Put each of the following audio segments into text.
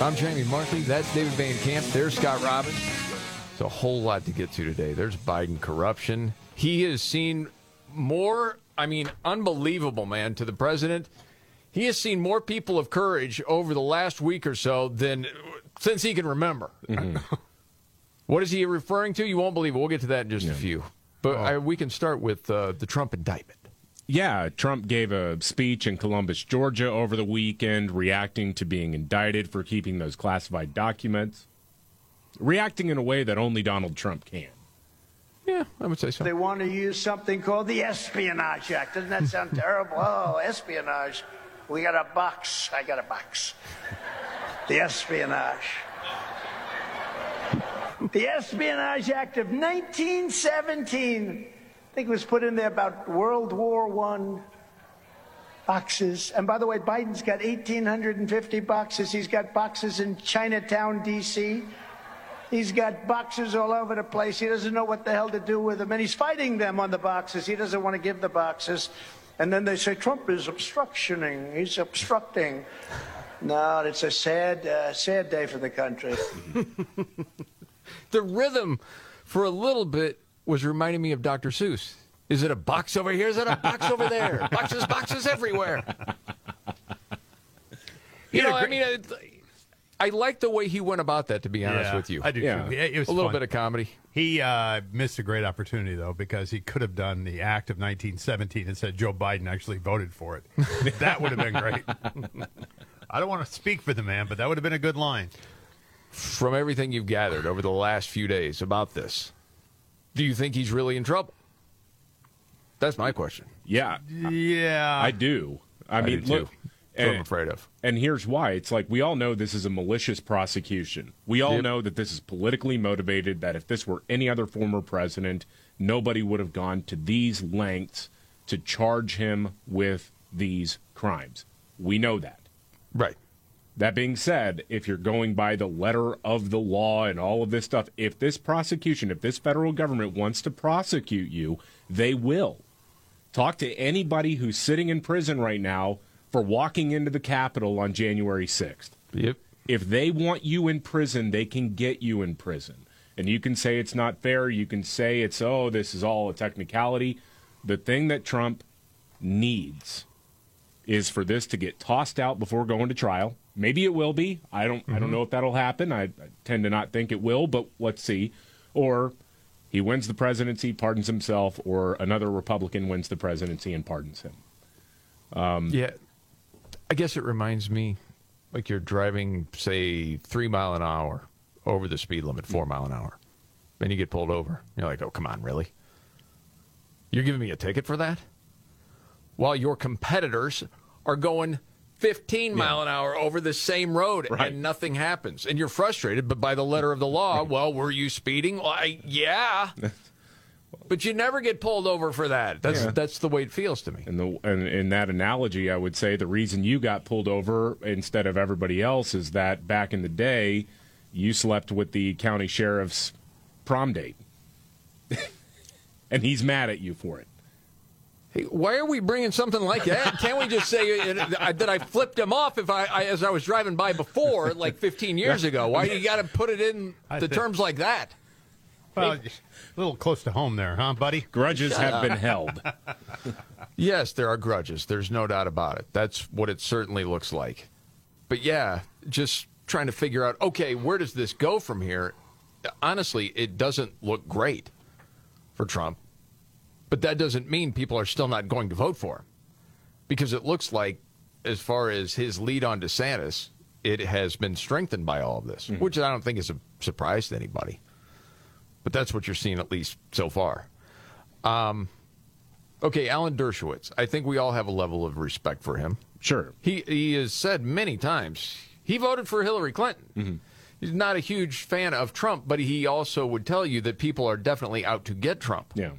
I'm Jamie Markley. That's David Van Camp. There's Scott Robbins. It's a whole lot to get to today. There's Biden corruption. He has seen more, I mean, unbelievable, man, to the president. He has seen more people of courage over the last week or so than since he can remember. what is he referring to? You won't believe it. We'll get to that in just a few. But I, we can start with uh, the Trump indictment. Yeah, Trump gave a speech in Columbus, Georgia over the weekend, reacting to being indicted for keeping those classified documents, reacting in a way that only Donald Trump can. Yeah, I would say so. They want to use something called the Espionage Act. Doesn't that sound terrible? Oh, espionage. We got a box. I got a box. The Espionage. The Espionage Act of 1917. I think it was put in there about World War One boxes. And by the way, Biden's got 1,850 boxes. He's got boxes in Chinatown, D.C. He's got boxes all over the place. He doesn't know what the hell to do with them. And he's fighting them on the boxes. He doesn't want to give the boxes. And then they say Trump is obstructioning. He's obstructing. No, it's a sad, uh, sad day for the country. the rhythm for a little bit was reminding me of Dr. Seuss. Is it a box over here? Is it a box over there? Boxes, boxes everywhere. You know, I mean, I, I like the way he went about that. To be honest Yeah, with you, I do Yeah. too. It, it was a little fun. bit of comedy. He uh, missed a great opportunity though because he could have done the act of 1917 and said Joe Biden actually voted for it. that would have been great. I don't want to speak for the man, but that would have been a good line. From everything you've gathered over the last few days about this, do you think he's really in trouble? That's my question. Yeah, Yeah, I do. I, mean, do, look, That's what I'm afraid of. and here's why. It's like we all know this is a malicious prosecution. We all Yep. know that this is politically motivated, that if this were any other former president, nobody would have gone to these lengths to charge him with these crimes. We know that. Right. That being said, if you're going by the letter of the law and all of this stuff, if this prosecution, if this federal government wants to prosecute you, they will. Talk to anybody who's sitting in prison right now for walking into the Capitol on January 6th. Yep. If they want you in prison, they can get you in prison. And you can say it's not fair. You can say it's, oh, this is all a technicality. The thing that Trump needs is for this to get tossed out before going to trial. Maybe it will be. I don't. I don't mm-hmm. know if that'll happen. I, I tend to not think it will, but let's see. Or he wins the presidency, pardons himself, or another Republican wins the presidency and pardons him. Um, yeah. I guess it reminds me like you're driving, say, three mile an hour over the speed limit, four mile an hour. Then you get pulled over. You're like, oh, come on, really? You're giving me a ticket for that? While your competitors are going 15 mile an hour over the same road Right. and nothing happens. And you're frustrated, but by the letter of the law, well, were you speeding? Well, I, yeah. but you never get pulled over for that. That's, Yeah. that's the way it feels to me. And the and in that analogy, I would say the reason you got pulled over instead of everybody else is that back in the day, you slept with the county sheriff's prom date, and he's mad at you for it. Hey, why are we bringing something like that? Can't we just say uh, uh, that I flipped him off if I, I as I was driving by before, like 15 years ago? Why do you got to put it in I the think- terms like that? well, a little close to home there, huh, buddy? Grudges have been held. Yes, there are grudges. There's no doubt about it. That's what it certainly looks like. But yeah, just trying to figure out okay, where does this go from here? Honestly, it doesn't look great for Trump. But that doesn't mean people are still not going to vote for him. Because it looks like, as far as his lead on DeSantis, it has been strengthened by all of this, which I don't think is a surprise to anybody. But that's what you're seeing, at least so far. Um, okay, Alan Dershowitz. I think we all have a level of respect for him. Sure. He he has said many times he voted for Hillary Clinton. He's not a huge fan of Trump, but he also would tell you that people are definitely out to get Trump. Yeah.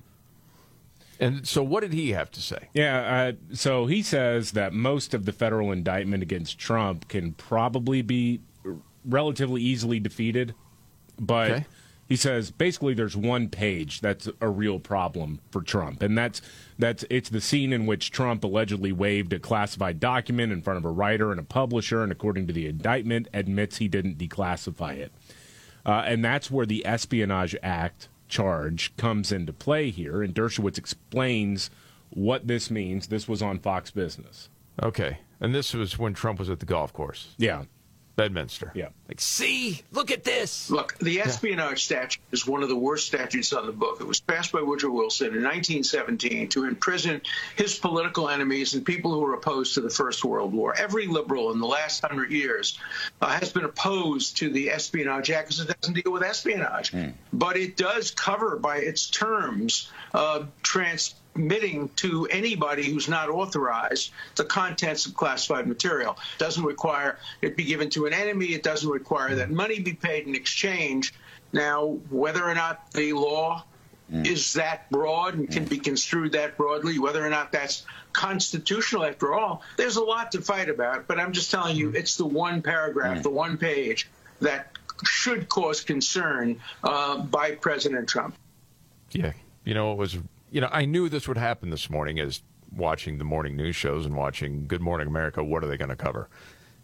And so, what did he have to say? Yeah, uh, so he says that most of the federal indictment against Trump can probably be relatively easily defeated, but Okay. he says basically there's one page that's a real problem for Trump, and that's that's it's the scene in which Trump allegedly waived a classified document in front of a writer and a publisher, and according to the indictment, admits he didn't declassify it, uh, and that's where the Espionage Act charge comes into play here, and Dershowitz explains what this means. This was on Fox Business. Okay. And this was when Trump was at the golf course, Yeah, Bedminster. yeah. Like, see, look at this. Look, the espionage statute is one of the worst statutes on the book. It was passed by Woodrow Wilson in 1917 to imprison his political enemies and people who were opposed to the First World War. Every liberal in the last hundred years uh, has been opposed to the Espionage Act because it doesn't deal with espionage. But it does cover by its terms uh, transmitting to anybody who's not authorized the contents of classified material. It Doesn't require it be given to an enemy. It doesn't require that money be paid in exchange. Now, whether or not the law mm. is that broad and can mm. be construed that broadly, whether or not that's constitutional after all, there's a lot to fight about. But I'm just telling you, mm. it's the one paragraph, the one page that should cause concern uh, by President Trump. Yeah. You know, it was, you know, I knew this would happen this morning as watching the morning news shows and watching Good Morning America. What are they going to cover?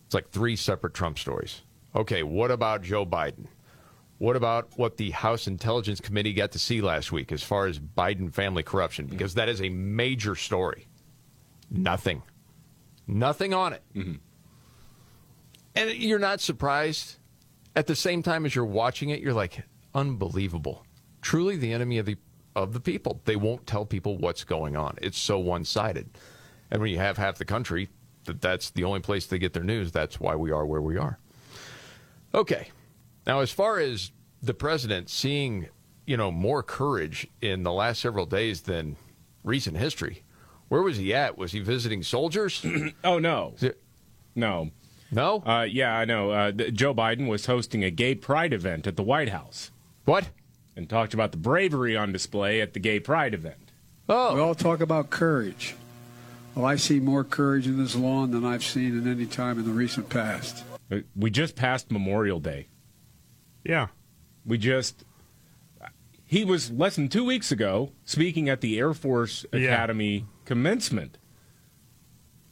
It's like three separate Trump stories. Okay, what about Joe Biden? What about what the House Intelligence Committee got to see last week as far as Biden family corruption? Mm-hmm. Because that is a major story. Nothing. Nothing on it. Mm-hmm. And you're not surprised. At the same time as you're watching it, you're like, unbelievable. Truly the enemy of the of the people. They won't tell people what's going on. It's so one-sided. And when you have half the country that that's the only place they get their news, that's why we are where we are. Okay. Now as far as the president seeing, you know, more courage in the last several days than recent history, where was he at? Was he visiting soldiers? Oh no, it- no. no? Uh, yeah, I know. Uh, Joe Biden was hosting a gay pride event at the White House what? And talked about the bravery on display at the gay pride event. Oh. We all talk about courage. Well, I see more courage in this lawn than I've seen in any time in the recent past. Uh, We just passed Memorial Day. Yeah. We just. He was less than two weeks ago speaking at the Air Force Yeah. Academy commencement,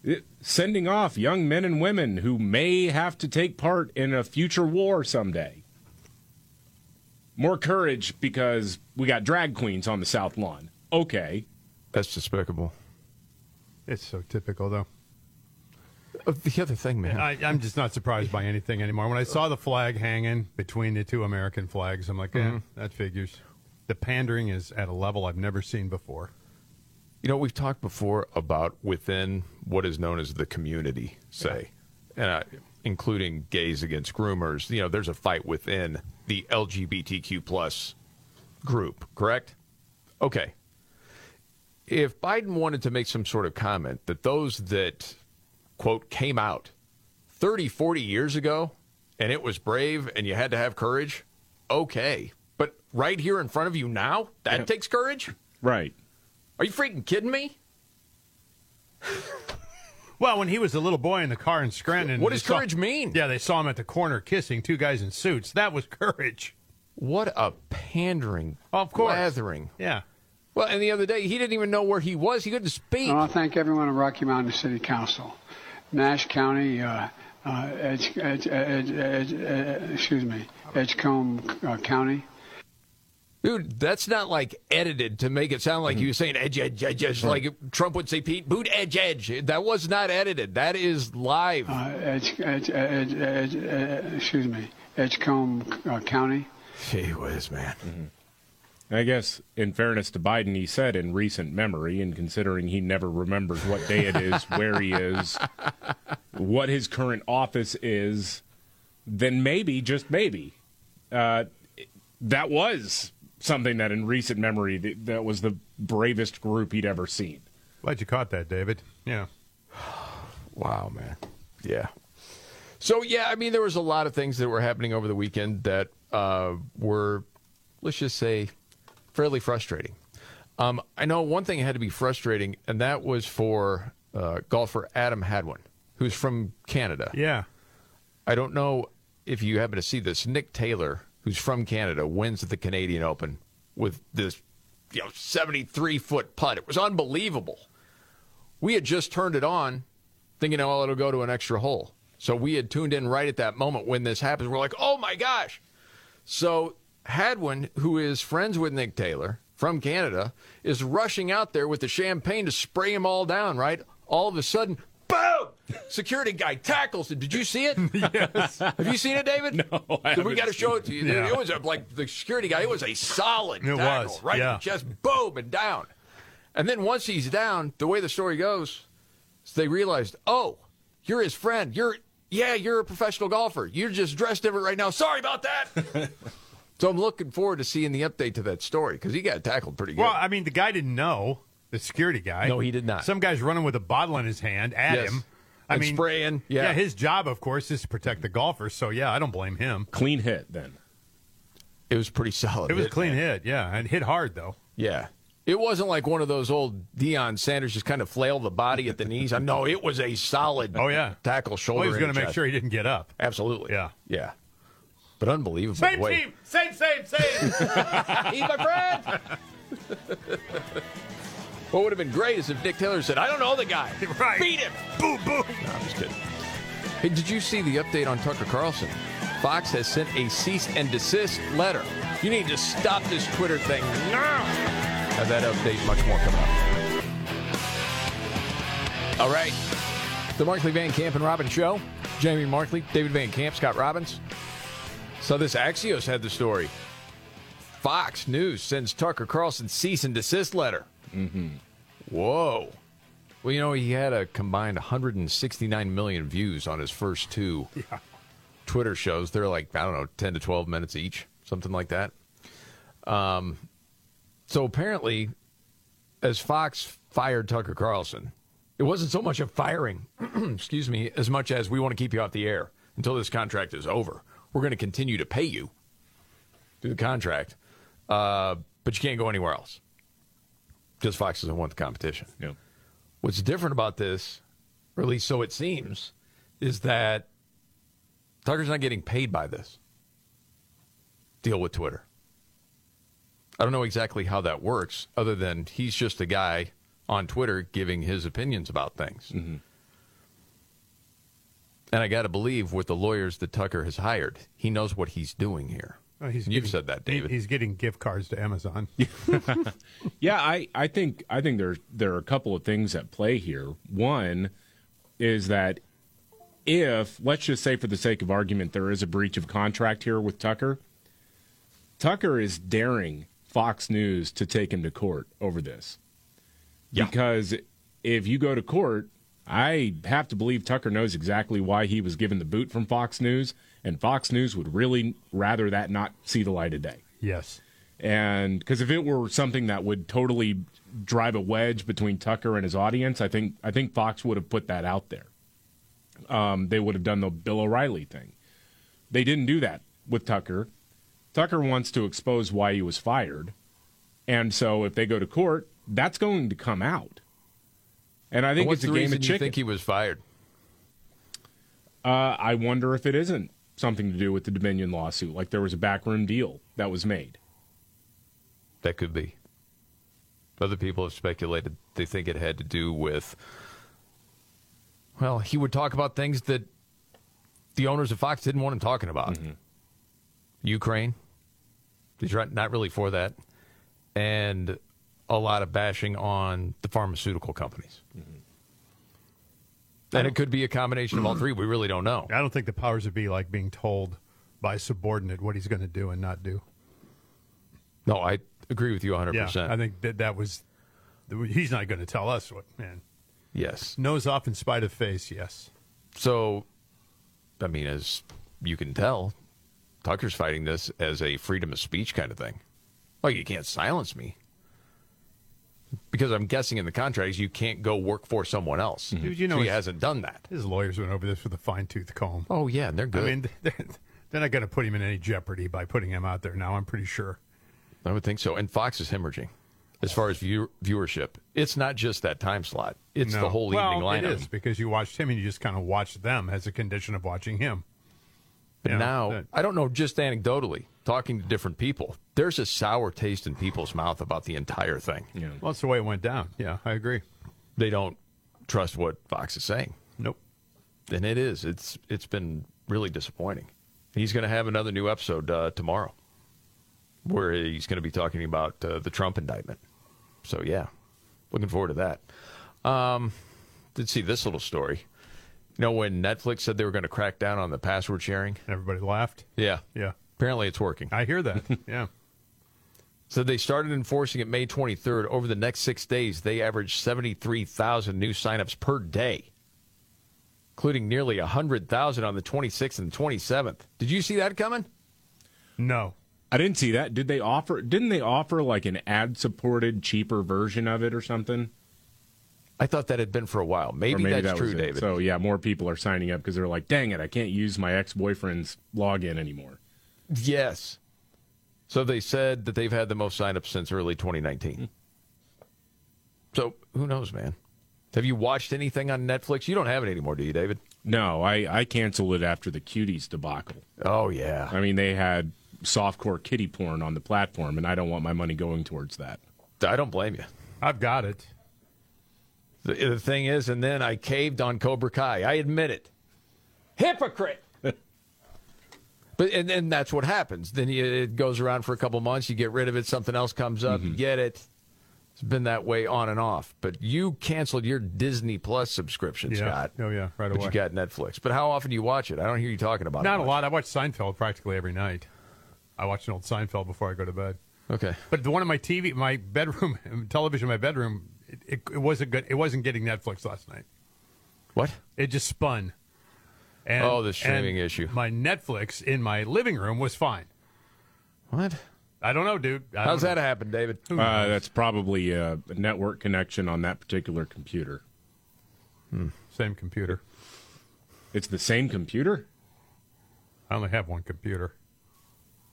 It- sending off young men and women who may have to take part in a future war someday. More courage because we got drag queens on the South Lawn. Okay. That's despicable. It's so typical, though. Uh, The other thing, man. I, I'm just not surprised by anything anymore. When I saw the flag hanging between the two American flags, I'm like, yeah, that figures. The pandering is at a level I've never seen before. You know, we've talked before about within what is known as the community, say, and uh, including gays against groomers. You know, there's a fight within the LGBTQ plus group, correct? Okay. If Biden wanted to make some sort of comment that those that, quote, came out 30, 40 years ago and it was brave and you had to have courage, okay. But right here in front of you now, that Yeah. takes courage? Right. Are you freaking kidding me? Well, when he was a little boy in the car in Scranton, What they does saw- courage mean? Yeah, they saw him at the corner kissing two guys in suits. That was courage. What a pandering, Of course. blathering. Yeah. Well, and the other day he didn't even know where he was. He couldn't speak. I want to thank everyone in Rocky Mount City Council, Nash County, uh, uh, Edge, Edge, Edge, Edge, uh, excuse me, Edgecombe uh, County. Dude, that's not like edited to make it sound like he was saying edge, edge, edge, edge, like Trump would say, Pete, boot, edge, edge. That was not edited. That is live. Uh, Edge, Edge, Edge, Edge, uh, excuse me, Edgecombe uh, County. Gee whiz, man. I guess, in fairness to Biden, he said in recent memory, and considering he never remembers what day it is, where he is, what his current office is, then maybe, just maybe, uh, that was something that in recent memory that, that was the bravest group he'd ever seen. Glad you caught that, David. Yeah. Wow, man. Yeah. So yeah, I mean, there was a lot of things that were happening over the weekend that uh, were, let's just say, fairly frustrating. Um, I know one thing had to be frustrating, and that was for uh, golfer Adam Hadwin, who's from Canada. Yeah. I don't know if you happen to see this. Nick Taylor, who's from Canada, wins at the Canadian Open with this, you know, 73 foot putt. It was unbelievable. We had just turned it on, thinking, oh, it'll go to an extra hole. So we had tuned in right at that moment when this happens. We're like, oh my gosh. So Hadwin, who is friends with Nick Taylor from Canada, is rushing out there with the champagne to spray him all down, right? All of a sudden, boom! Security guy tackles him. Did you see it? yes. Have you seen it, David? No, I So we got to show it to you. Yeah. It was a, like the security guy. It was a solid It tackle, was, right? yeah. chest, boom, and down. And then once he's down, the way the story goes, they realized, oh, you're his friend. You're yeah, you're a professional golfer. You're just dressed different right now. Sorry about that. so I'm looking forward to seeing the update to that story because he got tackled pretty good. Well, I mean, the guy didn't know. The security guy. No, he did not. Some guy's running with a bottle in his hand at Yes. him. I And mean, spraying, yeah. His job, of course, is to protect the golfers. So yeah, I don't blame him. Clean hit then. it was pretty solid. It was a clean man. hit, yeah, and hit hard though. Yeah. It wasn't like one of those old Deion Sanders just kind of flailed the body at the knees. I know it was a solid Oh yeah, tackle shoulder. Well, he was going to make sure he didn't get up. Absolutely. Yeah. Yeah. But unbelievable. Same Wait. team, same, same, same. He's my friend. what would have been great is if Nick Taylor said, I don't know the guy. Right. Beat him. boom, boom. No, I'm just kidding. Hey, did you see the update on Tucker Carlson? Fox has sent a cease and desist letter. You need to stop this Twitter thing now. Have that update, much more coming up. All right. The Markley Van Camp and Robbins Show. Jamie Markley, David Van Camp, Scott Robbins. So this Axios had the story. Fox News sends Tucker Carlson cease and desist letter. Mm-hmm. Whoa. Well, you know, he had a combined 169 million views on his first two Twitter shows. They're like, I don't know, 10 to 12 minutes each, something like that. Um, so apparently, as Fox fired Tucker Carlson, it wasn't so much a firing, excuse me, as much as we want to keep you off the air until this contract is over. We're going to continue to pay you through the contract, uh, but you can't go anywhere else because Fox doesn't want the competition. No. What's different about this, or at least so it seems, is that Tucker's not getting paid by this deal with Twitter. I don't know exactly how that works, other than he's just a guy on Twitter giving his opinions about things. Mm-hmm. And I got to believe with the lawyers that Tucker has hired, he knows what he's doing here. Well, he's You've getting- said that, David. he's getting gift cards to Amazon. Yeah, I, I think I think there there are a couple of things at play here. One is that if let's just say for the sake of argument there is a breach of contract here with Tucker, Tucker is daring Fox News to take him to court over this. Yeah. Because if you go to court, I have to believe Tucker knows exactly why he was given the boot from Fox News, and Fox News would really rather that not see the light of day. yes. And because if it were something that would totally drive a wedge between Tucker and his audience, I think I think Fox would have put that out there. Um, they would have done the Bill O'Reilly thing. They didn't do that with Tucker. Tucker wants to expose why he was fired, and so if they go to court, that's going to come out. And I think What's it's a the game reason of you chicken. think he was fired? uh, I wonder if it isn't something to do with the Dominion lawsuit, like there was a backroom deal that was made. That could be. Other people have speculated they think it had to do with. Well, he would talk about things that the owners of Fox didn't want him talking about. Mm-hmm. Ukraine. He's right- not really for that. And a lot of bashing on the pharmaceutical companies. Mm-hmm. And it could be a combination of all three. We really don't know. I don't think the powers would be like being told by a subordinate what he's going to do and not do. No, I agree with you 100%. Yeah, I think that that was. He's not going to tell us what man. yes. Nose off in spite of face. Yes. So, I mean, as you can tell, Tucker's fighting this as a freedom of speech kind of thing. Like, you can't silence me. Because I'm guessing in the contracts you can't go work for someone else. Dude, you know So he hasn't done that. His lawyers went over this with a fine tooth comb. Oh yeah, they're good. I mean, they're, they're not going to put him in any jeopardy by putting him out there now. I'm pretty sure. I would think so. And Fox is hemorrhaging as far as view, viewership. It's not just that time slot; it's No. the whole well, evening lineup. It is because you watched him and you just kind of watched them as a condition of watching him. But Yeah, now, that- I don't know, just anecdotally, talking to different people, there's a sour taste in people's mouth about the entire thing. Yeah. Well, that's the way it went down. Yeah, I agree. They don't trust what Fox is saying. Nope. And it is. It's it's been really disappointing. He's going to have another new episode uh, tomorrow where he's going to be talking about uh, the Trump indictment. So, yeah, looking forward to that. Um, did see this little story. You know, when Netflix said they were going to crack down on the password sharing? Everybody laughed. Yeah. Yeah, Apparently it's working. I hear that. yeah. So they started enforcing it May 23rd. Over the next six days, they averaged 73,000 new signups per day, including nearly 100,000 on the 26th and 27th. Did you see that coming? No. I didn't see that. Did they offer? Didn't they offer like an ad-supported, cheaper version of it or something? I thought that had been for a while. Maybe, maybe that's that true, it. David. So yeah, more people are signing up because they're like, "Dang it, I can't use my ex-boyfriend's login anymore." yes. So they said that they've had the most signups since early 2019. Hmm. So who knows, man? Have you watched anything on Netflix? You don't have it anymore, do you, David? No, I I canceled it after the cuties debacle. Oh, yeah. I mean, they had softcore kitty porn on the platform, and I don't want my money going towards that. I don't blame you. I've got it. The, the thing is, and then I caved on Cobra Kai. I admit it. Hypocrite. but and then that's what happens. Then you, it goes around for a couple months. You get rid of it. Something else comes up. You mm-hmm. get it. It's been that way on and off. But you canceled your Disney Plus subscription, Yeah. Scott. Oh, yeah, right But away. you got Netflix. But how often do you watch it? I don't hear you talking about it. Not a lot. I watch Seinfeld practically every night. I watch an old Seinfeld before I go to bed. Okay. But the one in my TV, my bedroom, television, in my bedroom, it, it, it wasn't good. It wasn't getting Netflix last night. What? It just spun. And, Oh, the streaming and issue. My Netflix in my living room was fine. What? I don't know, dude. I How's don't that happen, David? Uh, that's probably a, a network connection on that particular computer. know. Same computer. It's the same computer I only have one computer.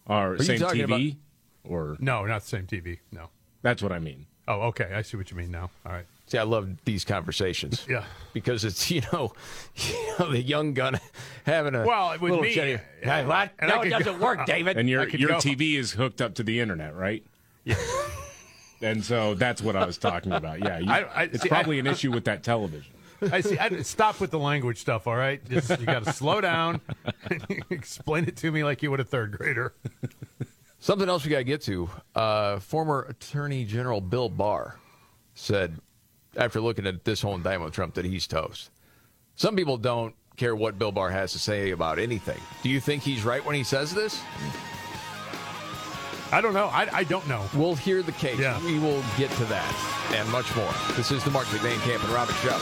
or you same talking TV, or No, not the same TV. No. that's what I mean. Oh, okay. I see what you mean now. All right. See, I love these conversations. Yeah. Because it's, you know, you know the young gun having a Well, with little me, chatty- Hey, what? and No, it doesn't go- work, David. And your your go- TV is hooked up to the internet, right? Yeah. and so that's what I was talking about. Yeah, you, I- I- it's see, probably I- an issue with that television. I see. I, stop with the language stuff. All right, just you got to slow down. and explain it to me like you would a third grader. Something else we got to get to. Uh, former Attorney General Bill Barr said, after looking at this whole indictment with Trump, that he's toast. Some people don't care what Bill Barr has to say about anything. Do you think he's right when he says this? I don't know. I, I don't know. We'll hear the case. Yeah. We will get to that and much more. This is the Markley Van Camp and Robbins Show.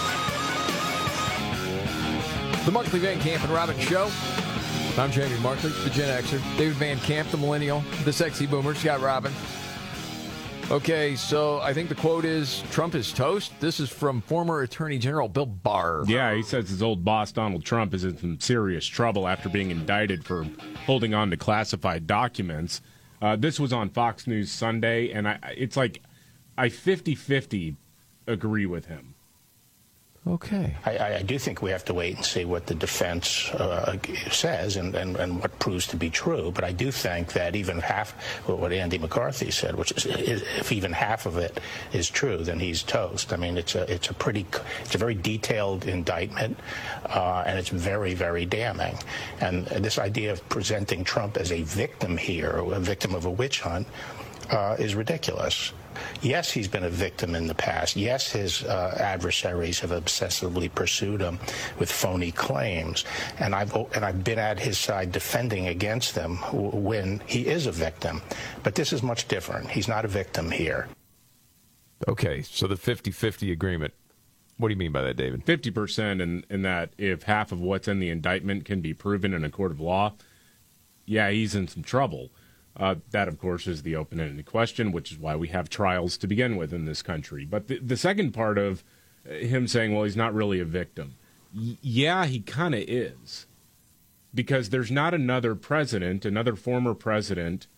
The Markley Van Camp and Robbins Show. I'm Jamie Markley, the Gen Xer. David Van Camp, the Millennial. The Sexy Boomer, Scott Robbins. Okay, so I think the quote is Trump is toast. This is from former Attorney General Bill Barr. Yeah, he says his old boss Donald Trump is in some serious trouble after being indicted for holding on to classified documents. Uh, this was on Fox News Sunday, and I, it's like I 50-50 agree with him. Okay. I, I- do think we have to wait and see what the defense uh, says and, and, and what proves to be true. But I do think that even half what Andy McCarthy said, which is if even half of it is true, then he's toast. I mean, it's a it's a pretty it's a very detailed indictment, uh, and it's very very damning. And this idea of presenting Trump as a victim here, a victim of a witch hunt, uh, is ridiculous. Yes, he's been a victim in the past. Yes, his uh, adversaries have obsessively pursued him with phony claims, and I've and I've been at his side defending against them when he is a victim. But this is much different. He's not a victim here. Okay, so the 50 50 agreement. What do you mean by that, David? 50% in, in that if half of what's in the indictment can be proven in a court of law, yeah, he's in some trouble. Uh, that, of course, is the open ended question, which is why we have trials to begin with in this country. But the, the second part of uh, him saying, well, he's not really a victim. Y- yeah, he kind of is. Because there's not another president, another former president,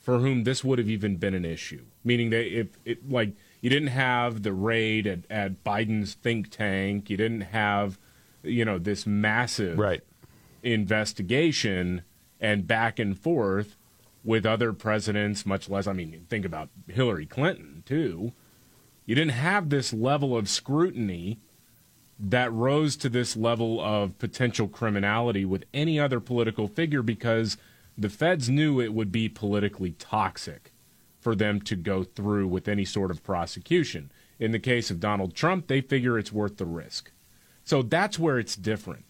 for whom this would have even been an issue. Meaning that if it, like, you didn't have the raid at, at Biden's think tank, you didn't have, you know, this massive Right. investigation and back and forth with other presidents, much less, I mean, think about Hillary Clinton, too. You didn't have this level of scrutiny that rose to this level of potential criminality with any other political figure because the feds knew it would be politically toxic for them to go through with any sort of prosecution. In the case of Donald Trump, they figure it's worth the risk. So that's where it's different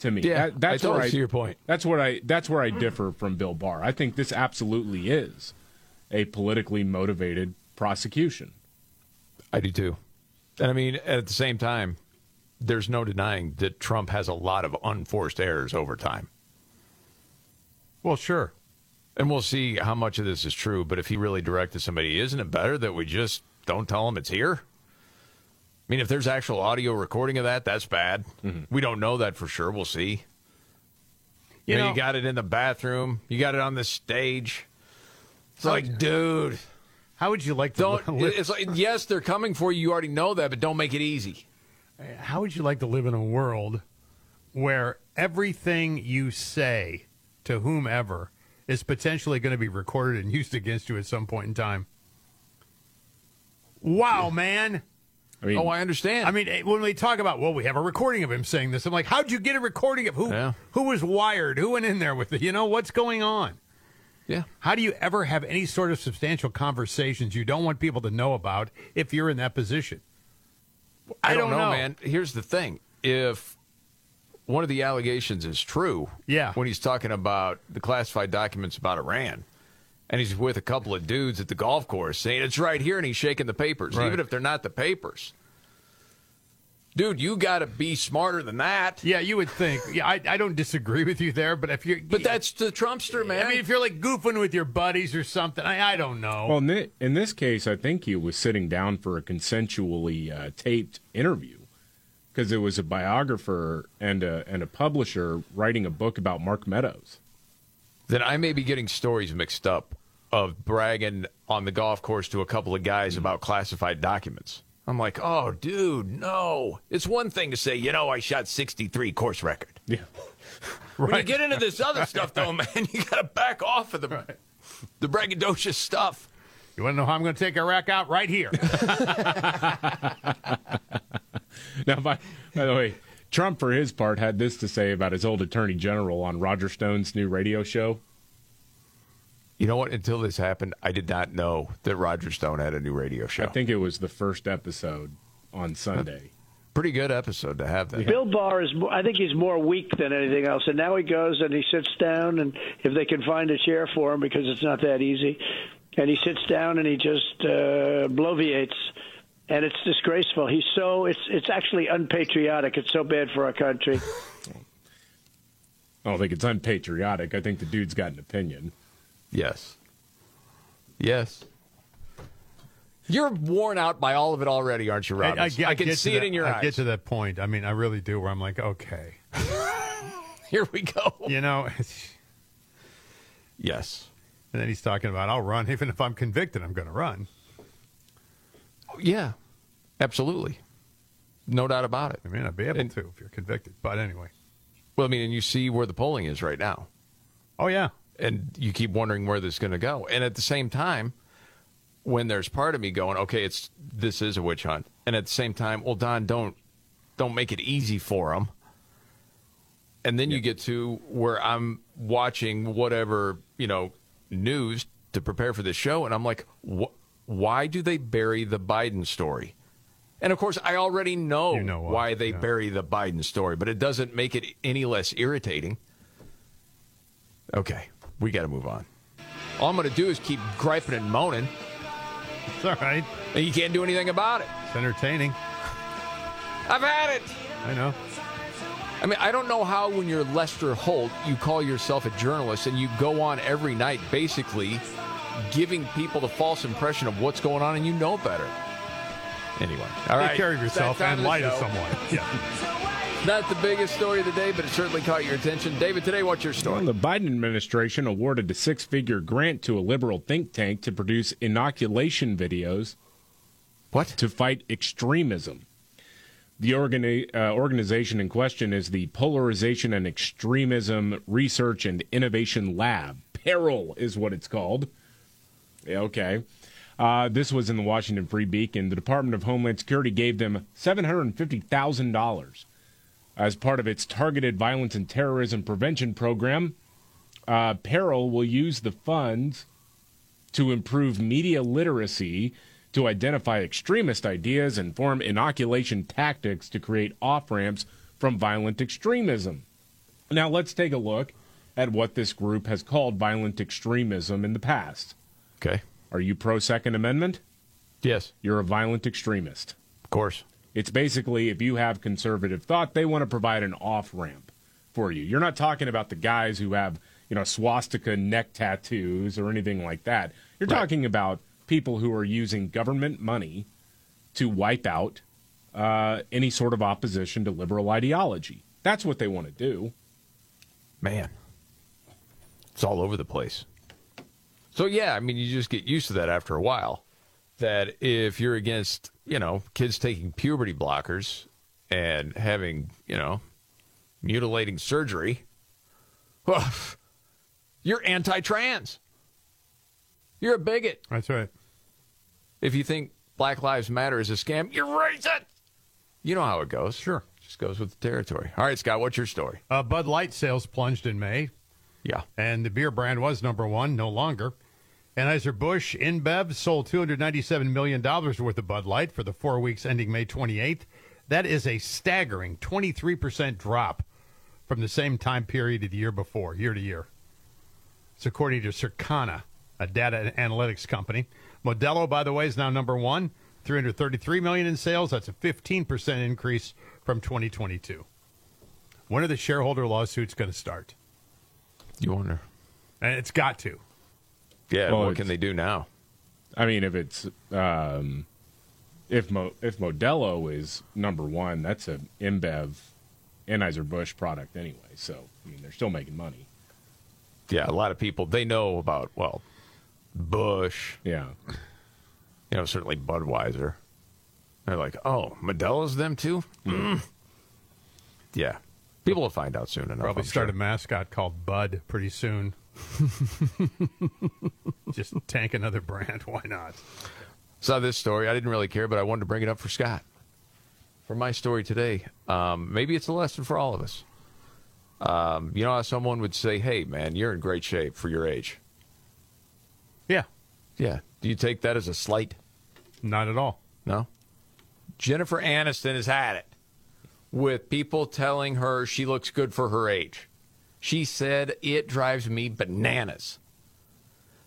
to me. Yeah, That- that's I totally where I see your point. That's where I that's where I differ from Bill Barr. I think this absolutely is a politically motivated prosecution. I do too. And I mean, at the same time, there's no denying that Trump has a lot of unforced errors over time. Well, sure. And we'll see how much of this is true. But if he really directed somebody, isn't it better that we just don't tell him it's here? I mean, if there's actual audio recording of that, that's bad. Mm-hmm. We don't know that for sure. We'll see. You, You know, know- you got it in the bathroom. You got it on the stage. It's like, dude, How would you like to don't. live? It's like, yes, they're coming for you. You already know that, but don't make it easy. How would you like to live in a world where everything you say to whomever is potentially going to be recorded and used against you at some point in time? Wow, man. I mean, Oh, I understand. I mean, eh, when we talk about, well, we have a recording of him saying this, I'm like, how'd you get a recording of who? Yeah. Who was wired? Who went in there with it? You know, what's going on? yeah. How do you ever have any sort of substantial conversations you don't want people to know about if you're in that position? I, don't, don't know, know. man. Here's the thing: if one of the allegations is true, Yeah. when he's talking about the classified documents about Iran, and he's with a couple of dudes at the golf course saying it's right here, and he's shaking the papers, Right. even if they're not the papers. Dude, you got to be smarter than that. Yeah, you would think. Yeah, I, I don't disagree with you there, but if you're, But that's the Trumpster, man. I mean, if you're like goofing with your buddies or something, I, I don't know. Well, in, thi- in this case, I think he was sitting down for a consensually uh, taped interview because it was a biographer and a and a publisher writing a book about Mark Meadows. Then I may be getting stories mixed up of bragging on the golf course to a couple of guys mm. about classified documents. I'm like, oh, dude, no. It's one thing to say, you know, I shot 63 course record. Yeah, When you get into this other stuff, though, man, you got to back off of the the braggadocious stuff. you want to know how I'm going to take Iraq out? Right here. Now, by, by the way, Trump, for his part, had this to say about his old attorney general on Roger Stone's new radio show. You know what? Until this happened, I did not know that Roger Stone had a new radio show. I think it was the first episode on Sunday. Pretty good episode to have that. Bill Barr is, I think he's more weak than anything else. And now he goes and he sits down, and if they can find a chair for him, because it's not that easy, and he sits down and he just uh, bloviates, and it's disgraceful. He's so it's it's actually unpatriotic. It's so bad for our country. I don't think it's unpatriotic. I think the dude's got an opinion. Yes. Yes. You're worn out by all of it already, aren't you, Robbins? I, can get see to it that- in your I eyes. get to that point. I mean, I really do. Where I'm like, okay, Here we go. you know. Yes. And then he's talking about, I'll run even if I'm convicted. I'm going to run. Yeah. Absolutely. No doubt about it. I mean, I'd be able And- to if you're convicted. But anyway. Well, I mean, and you see where the polling is right now. Oh yeah. and you keep wondering where this is going to go. And at the same time, when there's part of me going, okay, it's this is a witch hunt, and at the same time, well, Don, don't don't make it easy for them. And then you get to where I'm watching whatever you know news to prepare for this show, and I'm like, wh- why do they bury the Biden story? And of course, I already know, You know why, they yeah. bury the Biden story, but it doesn't make it any less irritating. Okay, we got to move on. All I'm going to do is keep griping and moaning, It's all right. and you can't do anything about it. It's entertaining. I've had it. I know. I mean, I don't know how when you're Lester Holt, you call yourself a journalist and you go on every night basically giving people the false impression of what's going on and you know better. Anyway, all right. Take care of yourself and of lie to someone. Yeah. Not the biggest story of the day, but it certainly caught your attention. David, today, what's your story? Well, the Biden administration awarded a six figure grant to a liberal think tank to produce inoculation videos. What? To fight extremism. The organi- uh, organization in question is the Polarization and Extremism Research and Innovation Lab. Peril is what it's called. Okay. Uh, this was in the Washington Free Beacon. The Department of Homeland Security gave them $750,000 as part of its targeted violence and terrorism prevention program. Uh, Peril will use the funds to improve media literacy, to identify extremist ideas, and form inoculation tactics to create off ramps from violent extremism. Now, let's take a look at what this group has called violent extremism in the past. Okay. Are you pro Second Amendment? Yes. You're a violent extremist. Of course. It's basically if you have conservative thought, they want to provide an off ramp for you. You're not talking about the guys who have, you know, swastika neck tattoos or anything like that. You're Right. talking about people who are using government money to wipe out uh, any sort of opposition to liberal ideology. That's what they want to do. Man, it's all over the place. So yeah, I mean, you just get used to that after a while. That if you're against, you know, kids taking puberty blockers and having, you know, mutilating surgery, well, you're anti-trans. You're a bigot. That's right. If you think Black Lives Matter is a scam, you're racist. You know how it goes. Sure. Just goes with the territory. All right, Scott, what's your story? Uh, Bud Light sales plunged in May, Yeah. and the beer brand was number one, no longer. Anheuser-Busch InBev sold $297 million worth of Bud Light for the four weeks ending May 28th. That is a staggering 23% drop from the same time period of the year before, year to year. It's according to Circana, a data analytics company. Modelo, by the way, is now number one, 333 million in sales. That's a 15% increase from 2022. When are the shareholder lawsuits going to start? You wonder. And it's got to. Yeah, Well, what can they do now? I mean, if it's um, if Mo, if Modelo is number one, that's a InBev Anheuser Busch product anyway. So I mean, they're still making money. Yeah, a lot of people they know about well, Busch, Yeah, you know, certainly Budweiser. They're like, oh, Modelo's them too. Mm. Yeah, people will find out soon enough. Probably I'm start sure. a mascot called Bud pretty soon. Just tank another brand. Why not? Saw this story. I didn't really care, but I wanted to bring it up for Scott. For my story today, um, maybe it's a lesson for all of us. Um, you know how someone would say, "Hey, man, you're in great shape for your age." Yeah, Yeah. Do you take that as a slight? not at all. No. Jennifer Aniston has had it with people telling her she looks good for her age. She said, It drives me bananas.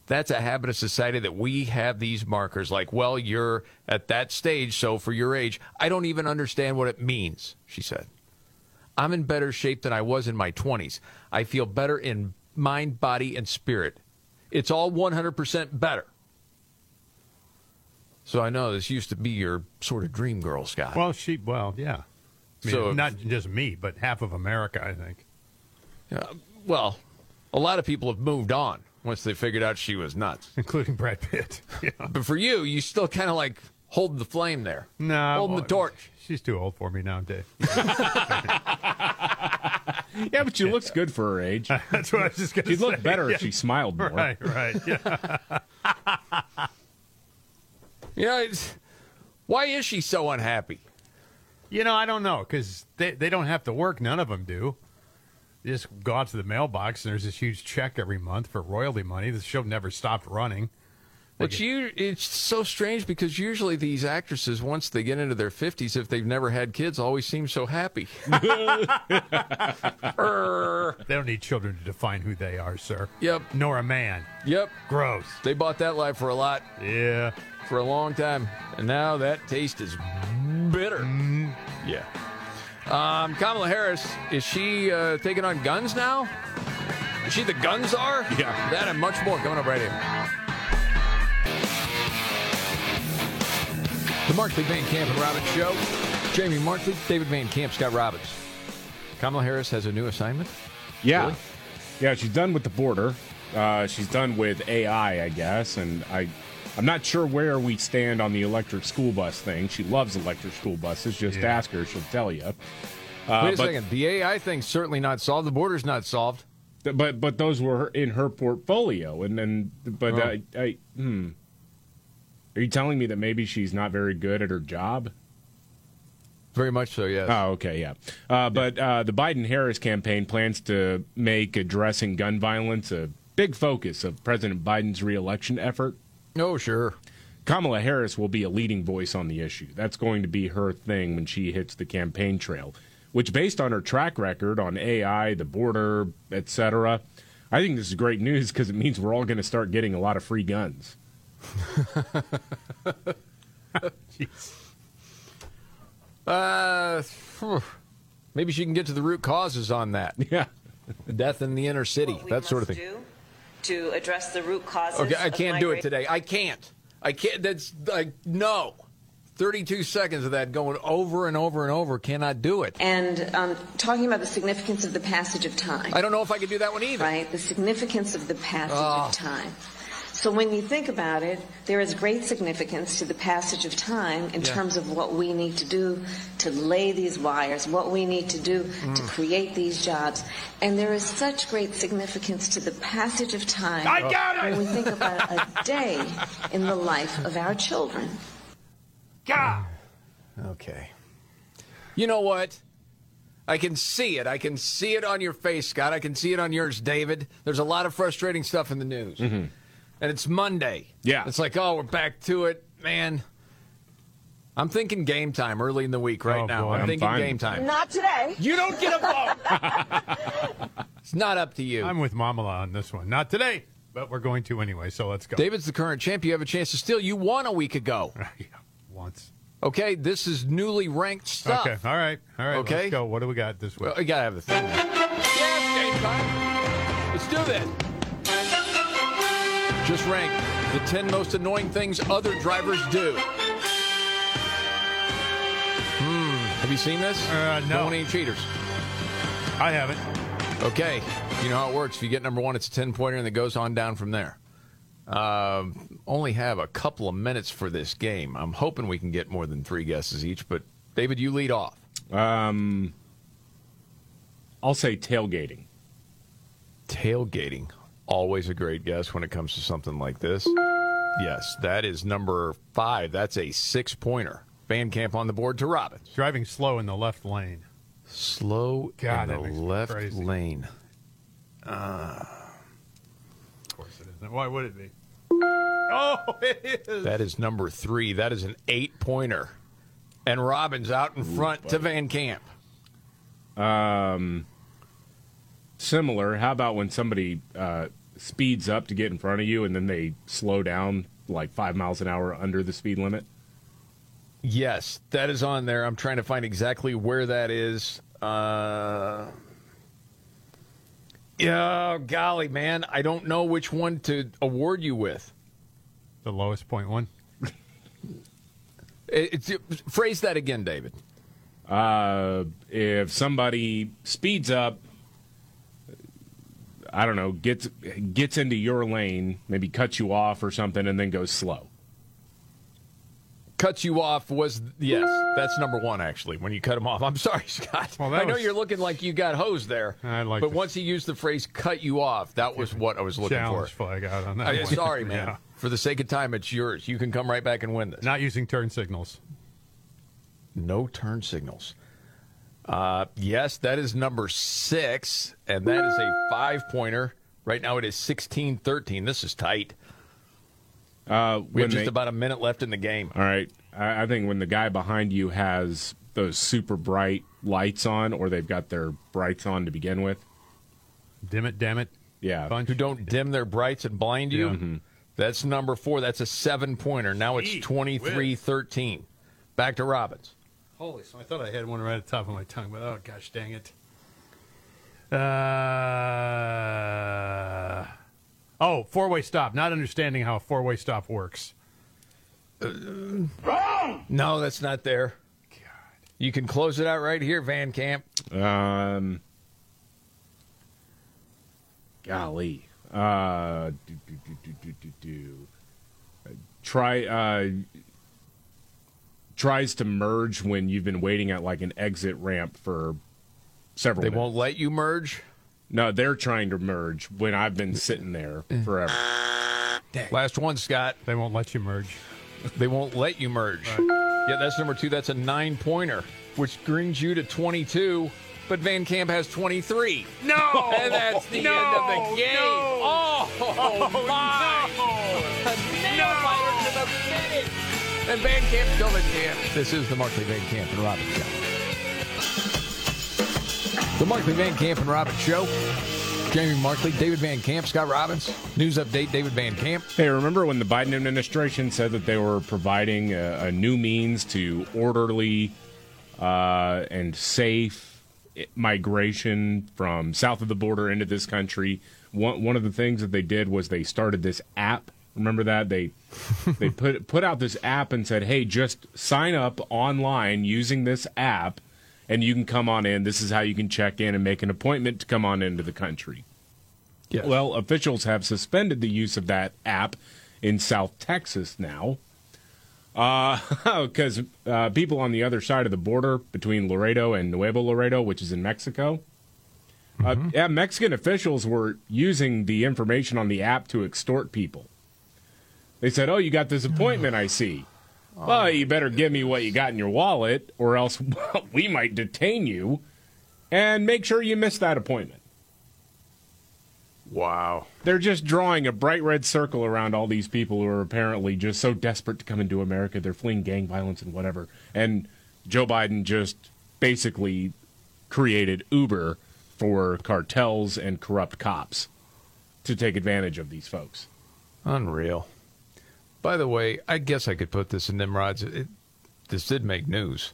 That's a habit of society that we have these markers like, well, you're at that stage, so for your age, I don't even understand what it means, she said. I'm in better shape than I was in my 20s. I feel better in mind, body, and spirit. It's all 100% better. So I know this used to be your sort of dream girl, Scott. Well, she. Well, yeah. I mean, So- not just me, but half of America, I think. Yeah, well, a lot of people have moved on once they figured out she was nuts. including Brad Pitt. yeah. But for you, you still kind of like hold the flame there. No, holding the torch. She's too old for me now, Dave. yeah, but she looks good for her age. That's what I was just going to She'd say. look better Yeah. if she smiled more. Right, right. Yeah. You know, it's, why is she so unhappy? You know, I don't know because they, they don't have to work. None of them do. You just go out to the mailbox and there's this huge check every month for royalty money. The show never stopped running. But you, it's so strange because usually these actresses, once they get into their 50s, if they've never had kids, always seem so happy. They don't need children to define who they are, sir. Yep. Nor a man. Yep. Gross. They bought that life for a lot, Yeah. for a long time. And now that taste is bitter. Mm-hmm. Yeah. Um, Kamala Harris, is she uh, taking on guns now? Is she the guns are? Yeah. That and much more coming up right here. The Markley Van Camp and Robbins Show. Jamie Markley, David Van Camp, Scott Robbins. Kamala Harris has a new assignment? Yeah. Really? Yeah, she's done with the border. Uh, she's done with AI, I guess, and I, I'm not sure where we stand on the electric school bus thing. She loves electric school buses. Just Yeah. ask her; she'll tell you. Uh, Wait a but, second. The AI thing's certainly not solved. The border's not solved. But but those were in her portfolio, and then but Oh. I, I hmm. Are you telling me that maybe she's not very good at her job? Very much so, yes. Oh, okay, yeah. Uh, but uh, the Biden Harris campaign plans to make addressing gun violence a big focus of President Biden's reelection effort. Oh, sure. Kamala Harris will be a leading voice on the issue. That's going to be her thing when she hits the campaign trail, which, based on her track record on AI, the border, etc., I think this is great news because it means we're all going to start getting a lot of free guns. Uh, maybe she can get to the root causes on that. Yeah. Death in the inner city, What that sort of thing. do to address the root causes. Okay, I can't do it today. I can't. I can't. That's like no. Thirty-two seconds of that going over and over and over. Cannot do it. And um, talking about the significance of the passage of time. I don't know if I could do that one either. Right, the significance of the passage Oh. of time. So when you think about it, there is great significance to the passage of time in Yeah. terms of what we need to do to lay these wires, what we need to do to Mm. create these jobs. And there is such great significance to the passage of time I got it! when we think about a day in the life of our children. God. Okay. You know what? I can see it. I can see it on your face, Scott. I can see it on yours, David. There's a lot of frustrating stuff in the news. And it's Monday. Yeah. It's like, oh, we're back to it. Man. I'm thinking game time early in the week right Oh, now. boy. I'm, I'm thinking fine. game time. Not today. You don't get a vote. it's not up to you. I'm with Mamala on this one. Not today, but we're going to anyway. So let's go. David's the current champ. You have a chance to steal. You won a week ago. Yeah, once. Okay, this is newly ranked stuff. Okay. All right. All right. Okay. Let's go. What do we got this week? Well, you gotta have the thing. Yeah, game time. Let's do this. Just rank the 10 most annoying things other drivers do. Hmm. Have you seen this? Uh, no. Don't want any cheaters. I haven't. Okay. You know how it works. If you get number one, it's a 10 pointer and it goes on down from there. Um, only have a couple of minutes for this game. I'm hoping we can get more than three guesses each, but David, you lead off. Um, I'll say tailgating. tailgating. Always a great guess when it comes to something like this. Yes, that is number five. That's a six pointer. Van Camp on the board to Robbins. Driving slow in the left lane. Slow God, in that the left crazy. lane. Of course it isn't. Why would it be? Oh, it is. That is number three. That is an eight pointer. And Robbins out in front to Van Camp. Um, similar. How about when somebody uh, speeds up to get in front of you and then they slow down like five miles an hour under the speed limit? Yes, that is on there. I'm trying to find exactly where that is. Uh, yeah, golly, man. I don't know which one to award you with. The lowest point one. It- It's, phrase that again, David. Uh, if somebody speeds up, I don't know, gets gets into your lane, maybe cuts you off or something, and then goes slow. Cuts you off was yes, that's number one actually. When you cut him off, I'm sorry, Scott. Well, I know was- you're looking like you got hosed there. I'd like but to- once he used the phrase "cut you off," that was what I was looking Challenge for. flag out on that. I- one. sorry, man. Yeah. For the sake of time, it's yours. You can come right back and win this. Not using turn signals. No turn signals. Uh, yes, that is number six, and that is a five pointer. Right now it is 16 13. This is tight. Uh, We have just they- about a minute left in the game. All right. I, I think when the guy behind you has those super bright lights on, or they've got their brights on to begin with. Dim it, damn it. Yeah. Bunch. Who don't dim their brights and blind you. Yeah. Mm-hmm. That's number four. That's a seven pointer. Now it's Gee 23 13. Back to Robbins. Holy, so I thought I had one right at the top of my tongue, but oh gosh, dang it. Uh, oh, four-way stop. Not understanding how a four-way stop works. Wrong. No, that's not there. God. You can close it out right here, Van Camp. Um, golly. Uh, do, do, do, do, do, do, do. Uh, Try uh, tries to merge when you've been waiting at like an exit ramp for several. They minutes. won't let you merge. No, they're trying to merge when I've been sitting there forever. Last one, Scott. They won't let you merge. They won't let you merge. Yeah, that's number two. That's a nine pointer, which brings you to 22. But Van Camp has 23. No! and that's the No! end of the game. No! Oh, Oh, my! no! Nail And Van Camp still the champ. This is the Markley Van Camp and Robbins Show. The Markley Van Camp and Robbins Show. Jamie Markley, David Van Camp, Scott Robbins. News update, David Van Camp. Hey, remember when the Biden administration said that they were providing a, a new means to orderly uh, and safe migration from south of the border into this country? One one of the things that they did was they started this app. Remember that they they put put out this app and said, "Hey, just sign up online using this app." And you can come on in. This is how you can check in and make an appointment to come on into the country. Yes. Well, officials have suspended the use of that app in South Texas now. Because uh, people on the other side of the border between Laredo and Nuevo Laredo, which is in Mexico, uh, yeah, Mexican officials were using the information on the app to extort people. They said, Oh, you got this appointment, I see. Oh. Well, you better give me what you got in your wallet, or else we might detain you and make sure you miss that appointment. Wow. They're just drawing a bright red circle around all these people who are apparently just so desperate to come into America. They're fleeing gang violence and whatever. And Joe Biden just basically created Uber for cartels and corrupt cops to take advantage of these folks. Unreal. By the way, I guess I could put this in Nimrod's. It, this did make news.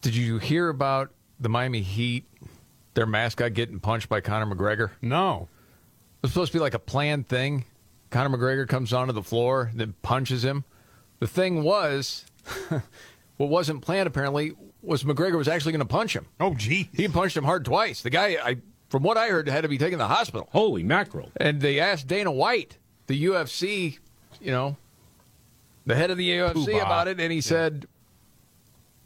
Did you hear about the Miami Heat, their mascot getting punched by Conor McGregor? No. It was supposed to be like a planned thing. Conor McGregor comes onto the floor, then punches him. The thing was, what wasn't planned apparently was McGregor was actually going to punch him. Oh, gee. He punched him hard twice. The guy, I, from what I heard, had to be taken to the hospital. Holy mackerel. And they asked Dana White, the UFC, you know, the head of the UFC Poobah. about it, and he said,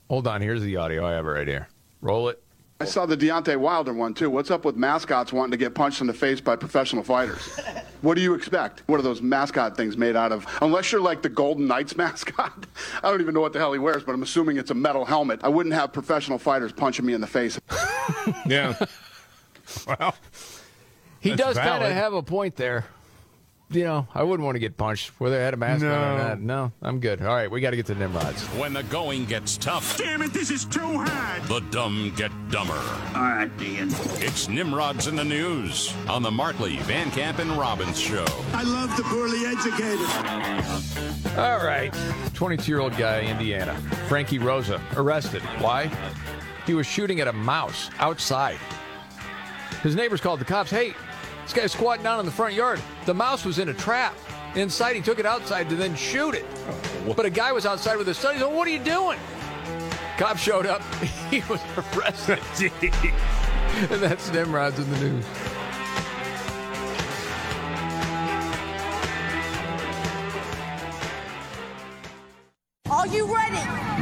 Hold on, here's the audio. I have it right here. Roll it. I saw the Deontay Wilder one too. What's up with mascots wanting to get punched in the face by professional fighters? what do you expect? What are those mascot things made out of? Unless you're like the Golden Knights mascot. I don't even know what the hell he wears, but I'm assuming it's a metal helmet. I wouldn't have professional fighters punching me in the face. Yeah. well, He does kind of have a point there. You know, I wouldn't want to get punched, whether I had a mask on or No. not. No, I'm good. All right, we got to get to Nimrods. When the going gets tough, Damn it, this is too hard. the dumb get dumber. All right, Ian. It's Nimrods in the News on the Markley, Van Camp, and Robbins Show. I love the poorly educated. All right. 22 year old guy, Indiana. Frankie Rosa, arrested. Why? He was shooting at a mouse outside. His neighbors called the cops. Hey, this guy's squatting down in the front yard. The mouse was in a trap. Inside, he took it outside to then shoot it. Oh. But a guy was outside with his son. He said, What are you doing? Cops showed up. He was arrested. and that's Nimrod's in the news. Are you ready?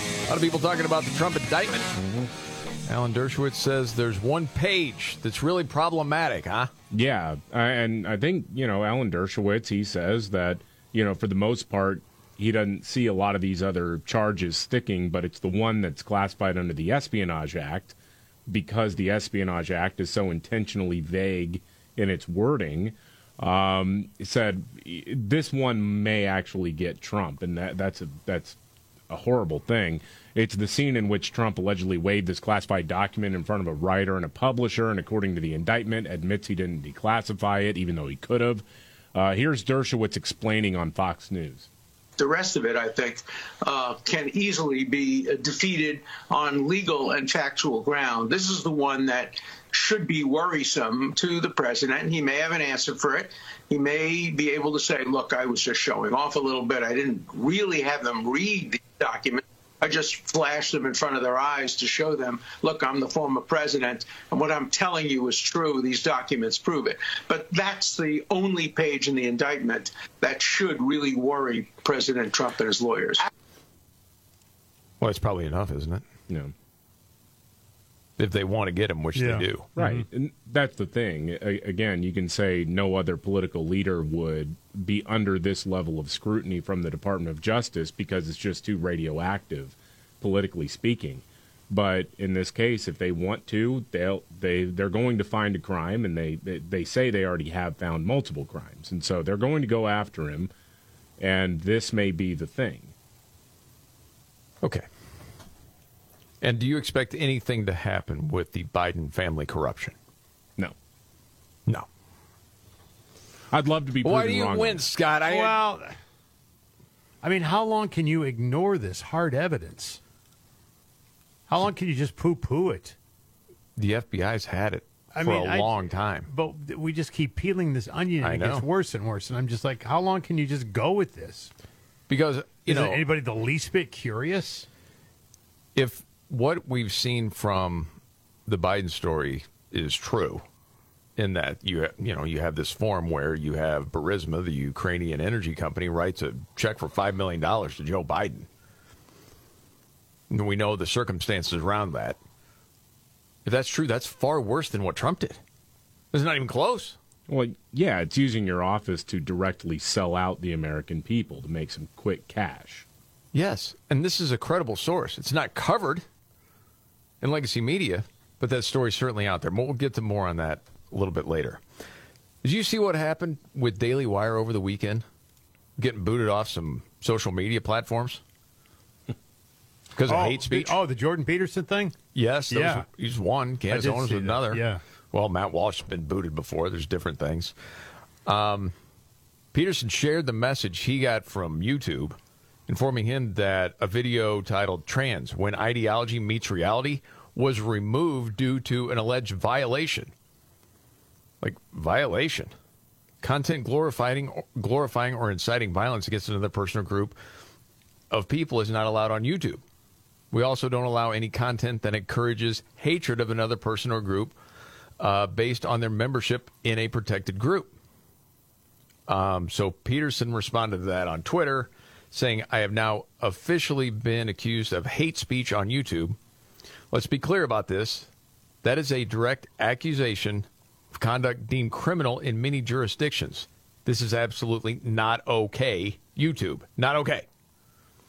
A lot of people talking about the Trump indictment. Alan Dershowitz says there's one page that's really problematic, huh? Yeah, and I think you know Alan Dershowitz. He says that you know for the most part he doesn't see a lot of these other charges sticking, but it's the one that's classified under the Espionage Act because the Espionage Act is so intentionally vague in its wording. Um, said this one may actually get Trump, and that, that's a that's a horrible thing. It's the scene in which Trump allegedly waved this classified document in front of a writer and a publisher, and according to the indictment, admits he didn't declassify it, even though he could have. Uh, here's Dershowitz explaining on Fox News. The rest of it, I think, uh, can easily be defeated on legal and factual ground. This is the one that should be worrisome to the president. He may have an answer for it. He may be able to say, look, I was just showing off a little bit. I didn't really have them read the document. I just flashed them in front of their eyes to show them, look, I'm the former president, and what I'm telling you is true. These documents prove it. But that's the only page in the indictment that should really worry President Trump and his lawyers. Well, it's probably enough, isn't it? No. If they want to get him, which Yeah. they do. Right. Mm-hmm. And that's the thing. A- again, you can say no other political leader would be under this level of scrutiny from the Department of Justice because it's just too radioactive, politically speaking. But in this case, if they want to, they'll they they're going to find a crime, and they they, they say they already have found multiple crimes, and so they're going to go after him, and this may be the thing. Okay. And do you expect anything to happen with the Biden family corruption? No. No. I'd love to be. Why do you wrong win. Scott? I, well, I mean, how long can you ignore this hard evidence? How long can you just poo-poo it? the FBI's had it I for mean, a I- long time. But we just keep peeling this onion, and I it gets worse and worse. And I'm just like, how long can you just go with this? Because you Is know, anybody the least bit curious? if what we've seen from the Biden story is true, in that you ha- you know you have this form where you have Burisma, the Ukrainian energy company, writes a check for five million dollars to Joe Biden. And we know the circumstances around that. If that's true, that's far worse than what Trump did. It's not even close. Well, yeah, it's using your office to directly sell out the American people to make some quick cash. Yes, and this is a credible source. It's not covered in legacy media, but that story's certainly out there. We'll get to more on that a little bit later. Did you see what happened with Daily Wire over the weekend? Getting booted off some social media platforms because of oh, hate speech. The, oh, the Jordan Peterson thing. Yes, Yeah. were- he's one. Candace Owens was that, another. yeah. Well, Matt Walsh has been booted before. There's different things. Um, Peterson shared the message he got from YouTube, informing him that a video titled "Trans: When Ideology Meets Reality" was removed due to an alleged violation. Like violation, content glorifying, glorifying or inciting violence against another person or group of people is not allowed on YouTube. We also don't allow any content that encourages hatred of another person or group uh, based on their membership in a protected group. Um, so Peterson responded to that on Twitter, saying, I have now officially been accused of hate speech on YouTube. Let's be clear about this. That is a direct accusation of conduct deemed criminal in many jurisdictions. This is absolutely not okay, YouTube. Not okay.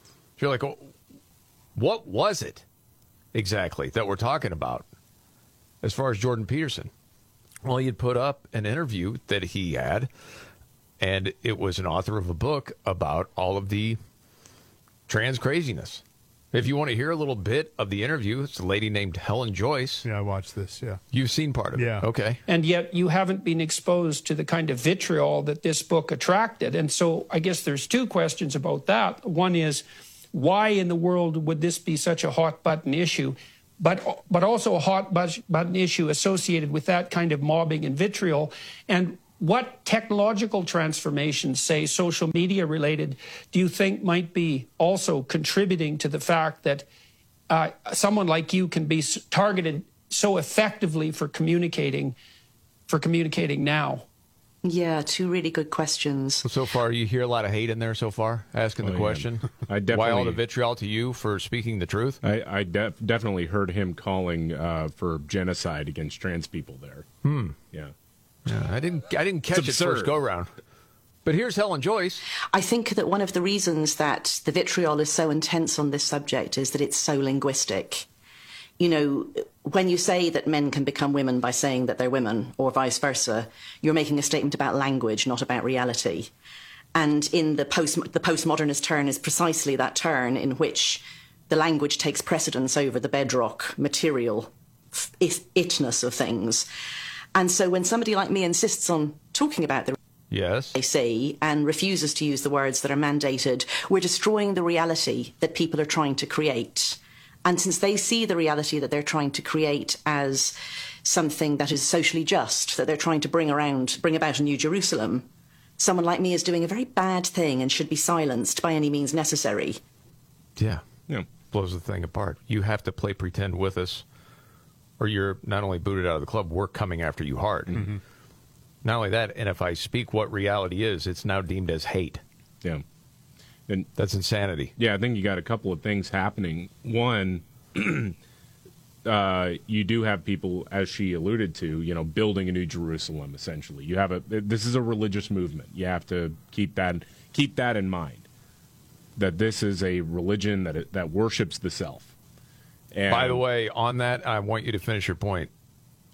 So you're like, oh, what was it exactly that we're talking about as far as Jordan Peterson? Well, he had put up an interview that he had, and it was an author of a book about all of the trans craziness. If you want to hear a little bit of the interview, it's a lady named Helen Joyce. Yeah, I watched this. Yeah. You've seen part of Yeah. it. Okay. and yet you haven't been exposed to the kind of vitriol that this book attracted. And so I guess there's two questions about that. One is why in the world would this be such a hot button issue? But, but also a hot button issue associated with that kind of mobbing and vitriol. And what technological transformations, say social media related, do you think might be also contributing to the fact that uh, someone like you can be targeted so effectively for communicating for communicating now Yeah, two really good questions. So far, you hear a lot of hate in there so far, asking Oh, the yeah. question. I Why all the vitriol to you for speaking the truth? I, I def- definitely heard him calling uh, for genocide against trans people there. Hmm. Yeah. Yeah, I didn't. I didn't catch it first go round. But here's Helen Joyce. I think that one of the reasons that the vitriol is so intense on this subject is that it's so linguistic. You know, when you say that men can become women by saying that they're women, or vice versa, you're making a statement about language, not about reality. And in the post the postmodernist turn is precisely that turn in which the language takes precedence over the bedrock material it- itness of things. And so when somebody like me insists on talking about the Yes. they say and refuses to use the words that are mandated, we're destroying the reality that people are trying to create. And since they see the reality that they're trying to create as something that is socially just, that they're trying to bring around, bring about a new Jerusalem, someone like me is doing a very bad thing and should be silenced by any means necessary. Yeah. Yeah. Blows the thing apart. You have to play pretend with us, or you're not only booted out of the club, we're coming after you hard. Not only that, and if I speak what reality is, it's now deemed as hate. Yeah. And that's insanity. Yeah, I think you got a couple of things happening. One, uh, you do have people, as she alluded to, you know, building a new Jerusalem. Essentially, you have a. This is a religious movement. You have to keep that keep that in mind. That this is a religion that that worships the self. And By the way, on that, I want you to finish your point.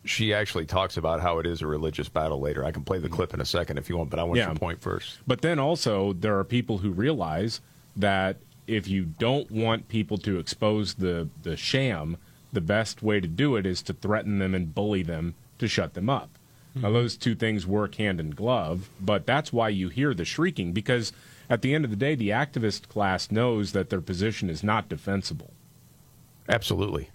She actually talks about how it is a religious battle later. I can play the clip in a second if you want, but I want your point first. But then also, there are people who realize that if you don't want people to expose the, the sham, the best way to do it is to threaten them and bully them to shut them up. Now, mm-hmm. those two things work hand in glove, but that's why you hear the shrieking, because at the end of the day, the activist class knows that their position is not defensible. Absolutely.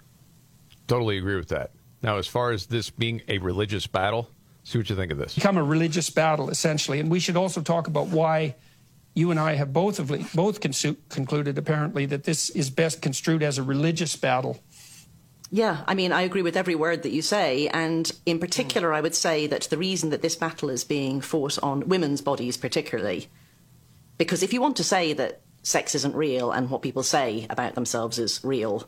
Totally agree with that. Now, as far as this being a religious battle, see what you think of this. become a religious battle essentially and we should also talk about why you and I have both of both consu- concluded apparently that this is best construed as a religious battle Yeah, I mean, I agree with every word that you say. And in particular, I would say that the reason that this battle is being fought on women's bodies, particularly, because if you want to say that sex isn't real and what people say about themselves is real, it-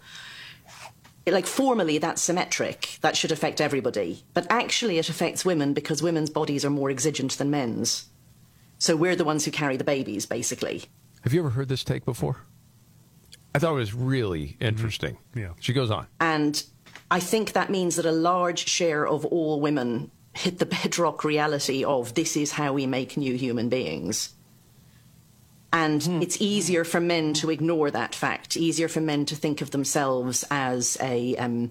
like formally that's symmetric. That should affect everybody. But actually, it affects women because women's bodies are more exigent than men's. So we're the ones who carry the babies, basically. Have you ever heard this take before? I thought it was really mm-hmm. interesting. Yeah. She goes on. And I think that means that a large share of all women hit the bedrock reality of this is how we make new human beings. And it's easier for men to ignore that fact, easier for men to think of themselves as a, um,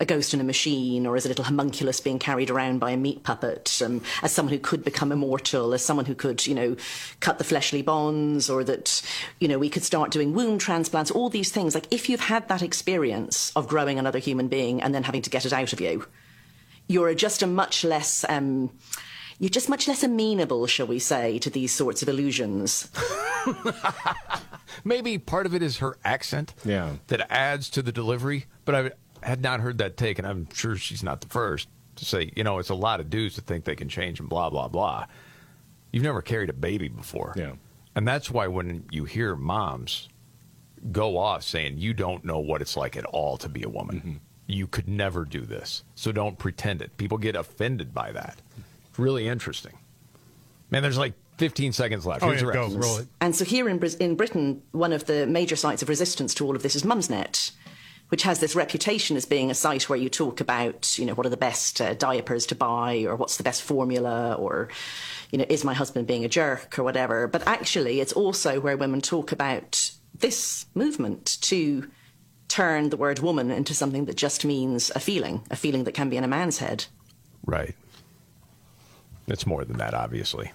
a ghost in a machine or as a little homunculus being carried around by a meat puppet, um, as someone who could become immortal, as someone who could, you know, cut the fleshly bonds, or that, you know, we could start doing womb transplants, all these things. Like, if you've had that experience of growing another human being and then having to get it out of you, you're just a much less. Um, you're just much less amenable, shall we say, to these sorts of illusions. Maybe part of it is her accent yeah. that adds to the delivery, but I had not heard that take, and I'm sure she's not the first to say, you know, it's a lot of dudes to think they can change and blah, blah, blah. You've never carried a baby before. Yeah. And that's why when you hear moms go off saying, you don't know what it's like at all to be a woman, mm-hmm. you could never do this. So don't pretend it. People get offended by that. It's really interesting. Man, there's like 15 seconds left. Oh, yeah, go, roll it. And so here in, in Britain, one of the major sites of resistance to all of this is Mumsnet, which has this reputation as being a site where you talk about, you know, what are the best uh, diapers to buy, or what's the best formula, or, you know, is my husband being a jerk, or whatever. But actually, it's also where women talk about this movement to turn the word woman into something that just means a feeling, a feeling that can be in a man's head. Right. It's more than that, obviously.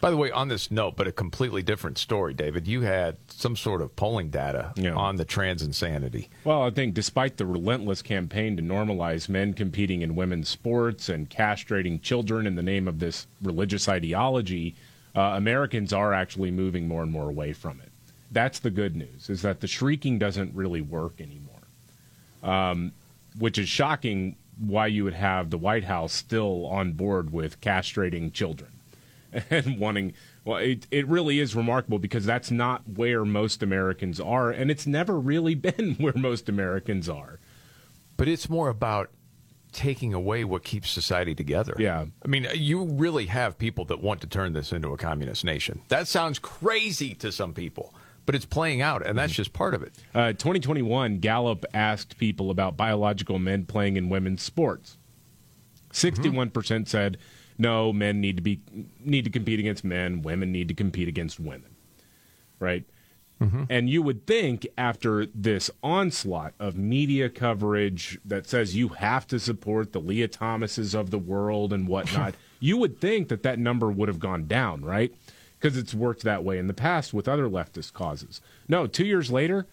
By the way, on this note, but a completely different story, David, you had some sort of polling data on the trans insanity. Well, I think despite the relentless campaign to normalize men competing in women's sports and castrating children in the name of this religious ideology, uh, Americans are actually moving more and more away from it. That's the good news, is that the shrieking doesn't really work anymore, um, which is shocking why you would have the White House still on board with castrating children and wanting well it, it really is remarkable because that's not where most americans are and it's never really been where most americans are But it's more about taking away what keeps society together. Yeah. I mean, you really have people that want to turn this into a communist nation. That sounds crazy to some people, but it's playing out, and that's just part of it. Uh, 2021, Gallup asked people about biological men playing in women's sports. 61% said no, men need to be need to compete against men, women need to compete against women. Right? And you would think after this onslaught of media coverage that says you have to support the Leah Thomases of the world and whatnot, you would think that that number would have gone down, right? Because it's worked that way in the past with other leftist causes. No, two years later,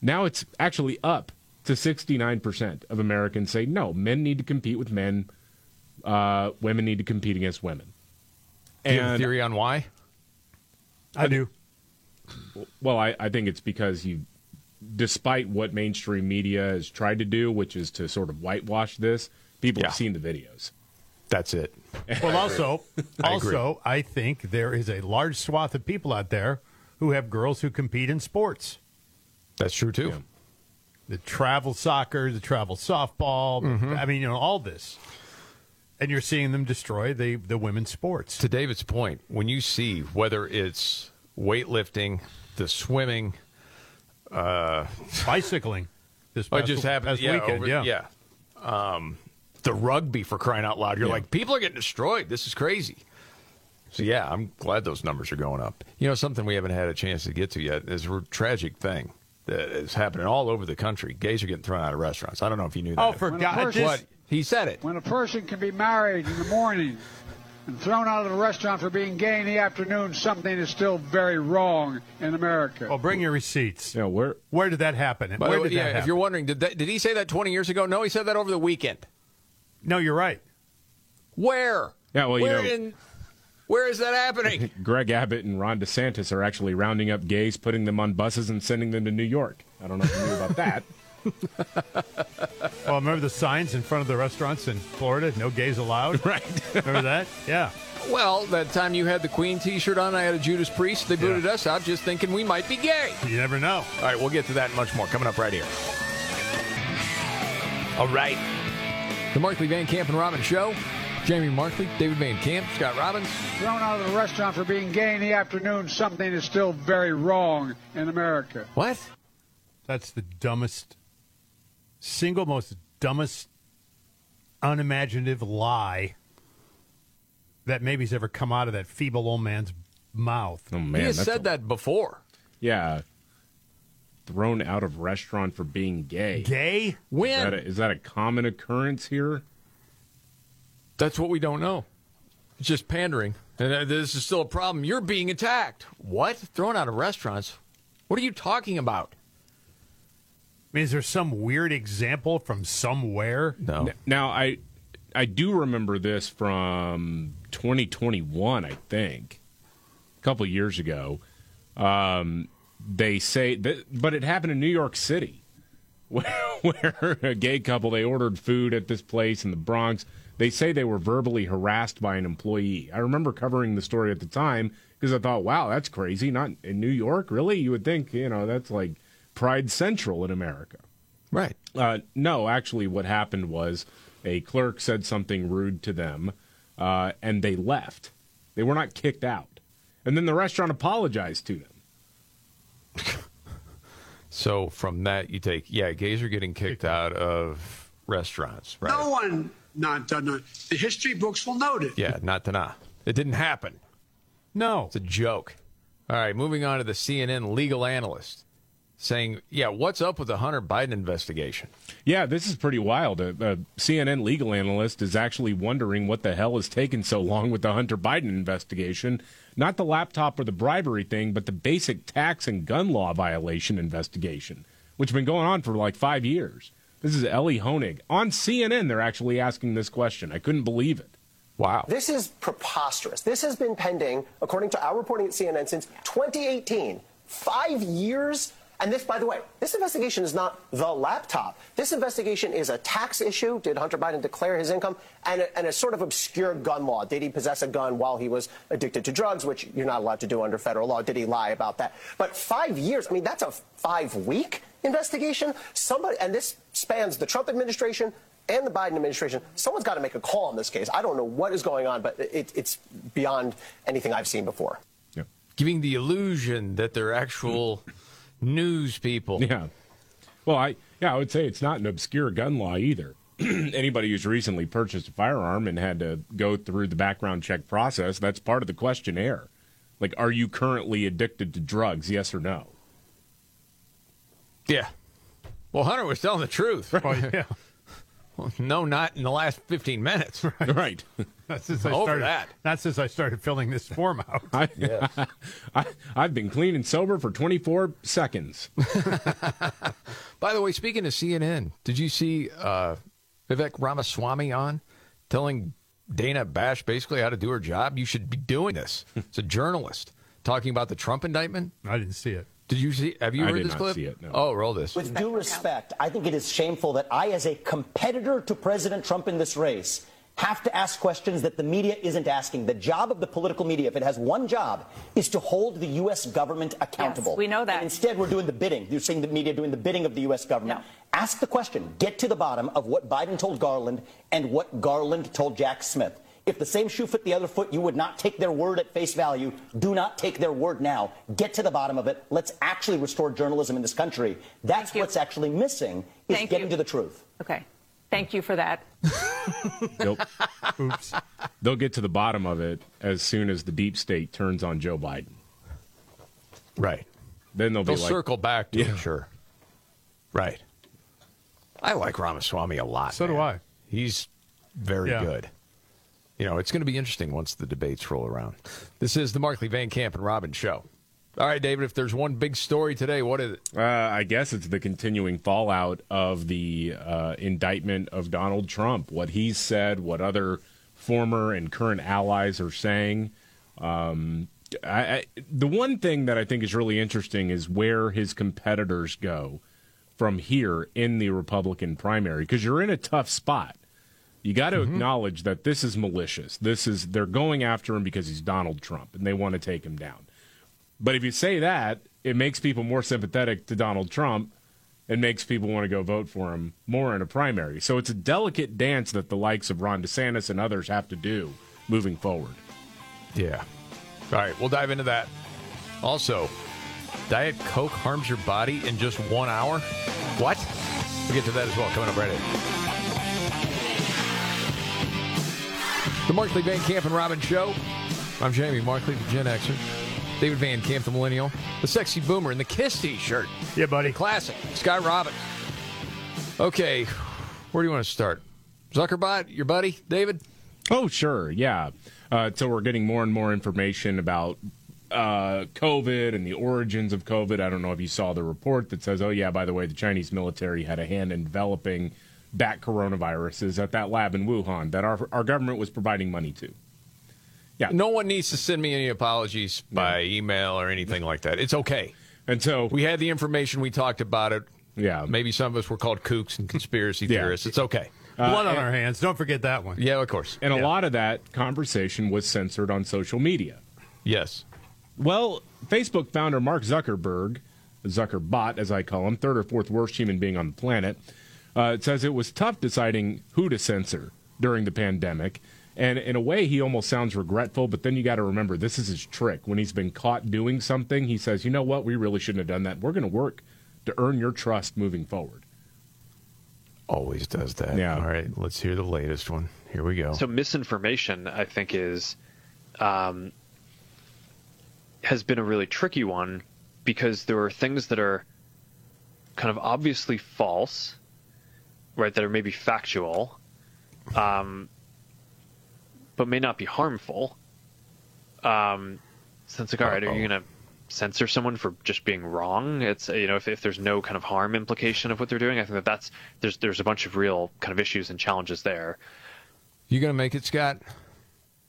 now it's actually up to 69% of Americans say no, men need to compete with men, uh, women need to compete against women. Do you have a theory on why? I do. Well, I, I think it's because you, despite what mainstream media has tried to do, which is to sort of whitewash this, people have seen the videos. That's it. Well, also, I also, I think there is a large swath of people out there who have girls who compete in sports. That's true too. The travel soccer, the travel softball. Mhm. I mean, you know, all this, and you're seeing them destroy the the women's sports. To David's point, when you see whether it's weightlifting, the swimming, uh, bicycling, this past- just happened. yeah, weekend, over- yeah. yeah. Um, the rugby for crying out loud. You're Yeah. like, people are getting destroyed. This is crazy. So yeah, I'm glad those numbers are going up. You know, something we haven't had a chance to get to yet is a tragic thing that is happening all over the country. Gays are getting thrown out of restaurants. I don't know if you knew oh, that. Oh, for When a God! person- What? He said it. When a person can be married in the morning and thrown out of a restaurant for being gay in the afternoon, something is still very wrong in America. Well, bring your receipts. Yeah, where where did that happen? Where did yeah, that if you're wondering, did that, did he say that 20 years ago? No, he said that over the weekend. No, you're right. Where? Yeah, well, you where know- in, where is that happening? Greg Abbott and Ron DeSantis are actually rounding up gays, putting them on buses, and sending them to New York. I don't know if you knew about that. Oh, remember the signs in front of the restaurants in Florida? No gays allowed. Right. remember that? Yeah. Well, that time you had the Queen T-shirt on, I had a Judas Priest. They booted us out, just thinking we might be gay. You never know. All right, we'll get to that and much more coming up right here. All right, the Markley Van Camp and Robbins Show. Jamie Markley, David Van Camp, Scott Robbins. Thrown out of a restaurant for being gay in the afternoon, something is still very wrong in America. What? That's the dumbest, single most dumbest, unimaginative lie that maybe's ever come out of that feeble old man's mouth. Oh man, he has said a- that before. Yeah, thrown out of restaurant for being gay. Gay? Is When? that a, is that a common occurrence here? That's what we don't know. It's just pandering. And uh, this is still a problem. You're being attacked. What? Thrown out of restaurants? What are you talking about? I mean, is there some weird example from somewhere? No. Now I I do remember this from 2021, I think, a couple years ago. Um, they say that, but it happened in New York City, where, where a gay couple they ordered food at this place in the Bronx. They say they were verbally harassed by an employee. I remember covering the story at the time because I thought, "Wow, that's crazy." Not in New York, really? You would think, you know, that's like Pride Central in America. Right. Uh, no, actually, what happened was a clerk said something rude to them, uh, and they left. They were not kicked out, and then the restaurant apologized to them. So from that, you take, yeah, gays are getting kicked out of restaurants, right? No one not done Not, The history books will note it. Yeah, not to nah. It didn't happen. No. It's a joke. All right, moving on to the CNN legal analyst saying, yeah, what's up with the Hunter Biden investigation? Yeah, this is pretty wild. A, a CNN legal analyst is actually wondering what the hell is taking so long with the Hunter Biden investigation. Not the laptop or the bribery thing, but the basic tax and gun law violation investigation, which has been going on for like five years. This is Ellie Honig. On CNN, they're actually asking this question. I couldn't believe it. Wow. This is preposterous. This has been pending, according to our reporting at CNN, since 2018. Five years. And this, by the way, this investigation is not the laptop. This investigation is a tax issue. Did Hunter Biden declare his income? And a, and a sort of obscure gun law. Did he possess a gun while he was addicted to drugs, which you're not allowed to do under federal law? Did he lie about that? But five years, I mean, that's a five week investigation. Somebody, and this spans the Trump administration and the Biden administration, someone's got to make a call on this case. I don't know what is going on, but it, it's beyond anything I've seen before. Yeah. Giving the illusion that they're actual news people. Yeah. Well, I yeah, I would say it's not an obscure gun law either. Anybody who's recently purchased a firearm and had to go through the background check process, that's part of the questionnaire. Like, are you currently addicted to drugs? Yes or no? Yeah. Well, Hunter was telling the truth. Oh, yeah. Well, no, not in the last 15 minutes. Right. Right. That's since I Over started. that. Not since I started filling this form out. I, I, I've been clean and sober for 24 seconds. By the way, speaking of CNN, did you see uh, Vivek Ramaswamy on telling Dana Bash basically how to do her job? You should be doing this. It's a journalist talking about the Trump indictment. I didn't see it. Did you see? Have you I heard did this not clip? see it, no. Oh, roll this. With due respect, I think it is shameful that I, as a competitor to President Trump in this race, have to ask questions that the media isn't asking. The job of the political media, if it has one job, is to hold the U.S. government accountable. Yes, we know that. And instead, we're doing the bidding. You're seeing the media doing the bidding of the U.S. government. No. Ask the question. Get to the bottom of what Biden told Garland and what Garland told Jack Smith. If the same shoe fit the other foot, you would not take their word at face value. Do not take their word now. Get to the bottom of it. Let's actually restore journalism in this country. That's what's actually missing is Thank getting you. to the truth. Okay. Thank you for that. They'll, Oops. They'll get to the bottom of it as soon as the deep state turns on Joe Biden. Right. Then they'll, be. They'll be like, circle back to Yeah. it, sure. Right. I like Ramaswamy a lot. So do. I. He's very Yeah. good. You know, it's going to be interesting once the debates roll around. This is the Markley Van Camp and Robbins show. All right, David, if there's one big story today, what is it? Uh, I guess it's the continuing fallout of the uh, indictment of Donald Trump. What he's said, what other former and current allies are saying. Um, I, I, the one thing that I think is really interesting is where his competitors go from here in the Republican primary because you're in a tough spot. You got to Mm-hmm. acknowledge that this is malicious. This is they're going after him because he's Donald Trump and they want to take him down. But if you say that, it makes people more sympathetic to Donald Trump and makes people want to go vote for him more in a primary. So it's a delicate dance that the likes of Ron DeSantis and others have to do moving forward. Yeah. All right, we'll dive into that. Also, Diet Coke harms your body in just one hour? What? We'll get to that as well coming up right in. The Markley Van Camp and Robbins Show. I'm Jamie Markley, the Gen Xer. David Van Camp, the Millennial. The Sexy Boomer in the Kiss t shirt. Yeah, buddy. Classic. Scott Robbins. Okay, where do you want to start? Zuckerbot, your buddy, David? Oh, sure. Yeah. Uh, so we're getting more and more information about uh, COVID and the origins of COVID. I don't know if you saw the report that says, oh, yeah, by the way, the Chinese military had a hand in developing bat coronaviruses at that lab in Wuhan that our, our government was providing money to. Yeah. No one needs to send me any apologies by email or anything like that. It's okay. And so we had the information. We talked about it. Yeah. Maybe some of us were called kooks and conspiracy Yeah. theorists. It's okay. Blood on and- our hands. Don't forget that one. Yeah, of course. And a lot of that conversation was censored on social media. Yes. Well, Facebook founder Mark Zuckerberg, Zuckerbot as I call him, third or fourth worst human being on the planet, uh, says it was tough deciding who to censor during the pandemic. And in a way, he almost sounds regretful, but then you got to remember this is his trick. When he's been caught doing something, he says, you know what, we really shouldn't have done that. We're going to work to earn your trust moving forward. Always does that. Yeah. All right. Let's hear the latest one. Here we go. So misinformation, I think, is um, has been a really tricky one because there are things that are kind of obviously false, right? That are maybe factual, um, but may not be harmful. Um, so it's like, all right, are you going to censor someone for just being wrong? It's you know, if, if there's no kind of harm implication of what they're doing, I think that that's there's there's a bunch of real kind of issues and challenges there. You going to make it, Scott?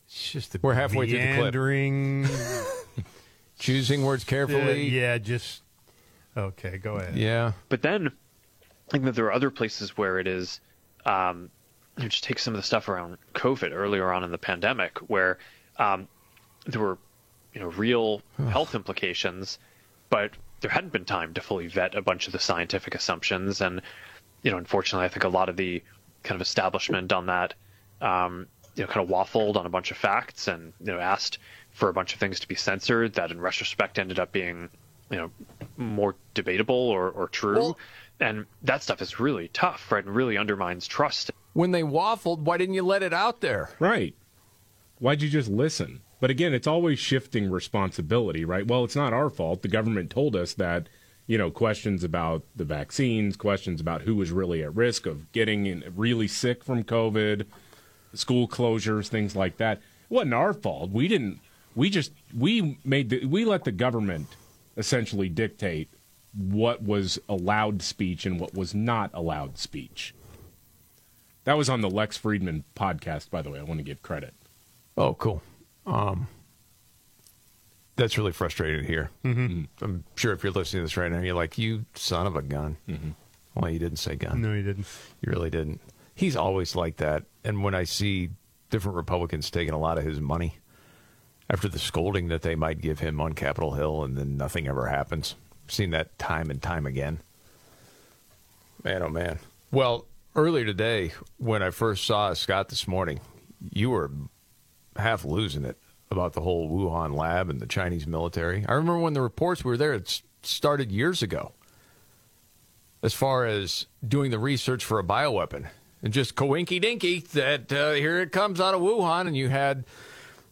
It's just the We're halfway through the clip. Choosing words Uh, carefully. yeah, just okay. Go ahead. Yeah. But then I think that there are other places where it is, um, you just take some of the stuff around COVID earlier on in the pandemic, where um, there were, you know, real health implications, but there hadn't been time to fully vet a bunch of the scientific assumptions, and you know, unfortunately, I think a lot of the kind of establishment on that, um, you know, kind of waffled on a bunch of facts and you know asked for a bunch of things to be censored that in retrospect ended up being you know more debatable or, or true. Well- and that stuff is really tough, right? And really undermines trust. When they waffled, why didn't you let it out there? Right. Why'd you just listen? But again, it's always shifting responsibility, right? Well, it's not our fault. The government told us that, you know, questions about the vaccines, questions about who was really at risk of getting really sick from COVID, school closures, things like that. It wasn't our fault. We didn't. We just we made the, we let the government essentially dictate what was allowed speech and what was not allowed speech. That was on the Lex Fridman podcast, by the way. I want to give credit. Oh, cool. Um, that's really frustrating to hear. Mhm. I'm sure if you're listening to this right now, you're like, "You son of a gun." Mm-hmm. Well, you didn't say gun. No, you didn't. You really didn't. He's always like that. And when I see different Republicans taking a lot of his money after the scolding that they might give him on Capitol Hill, and then nothing ever happens. seen that time and time again. Man, oh man. Well, earlier today, when I first saw Scott this morning, you were half losing it about the whole Wuhan lab and the Chinese military. I remember when the reports were there, it started years ago. As far as doing the research for a bioweapon, and just coinky dinky that uh, here it comes out of Wuhan, and you had,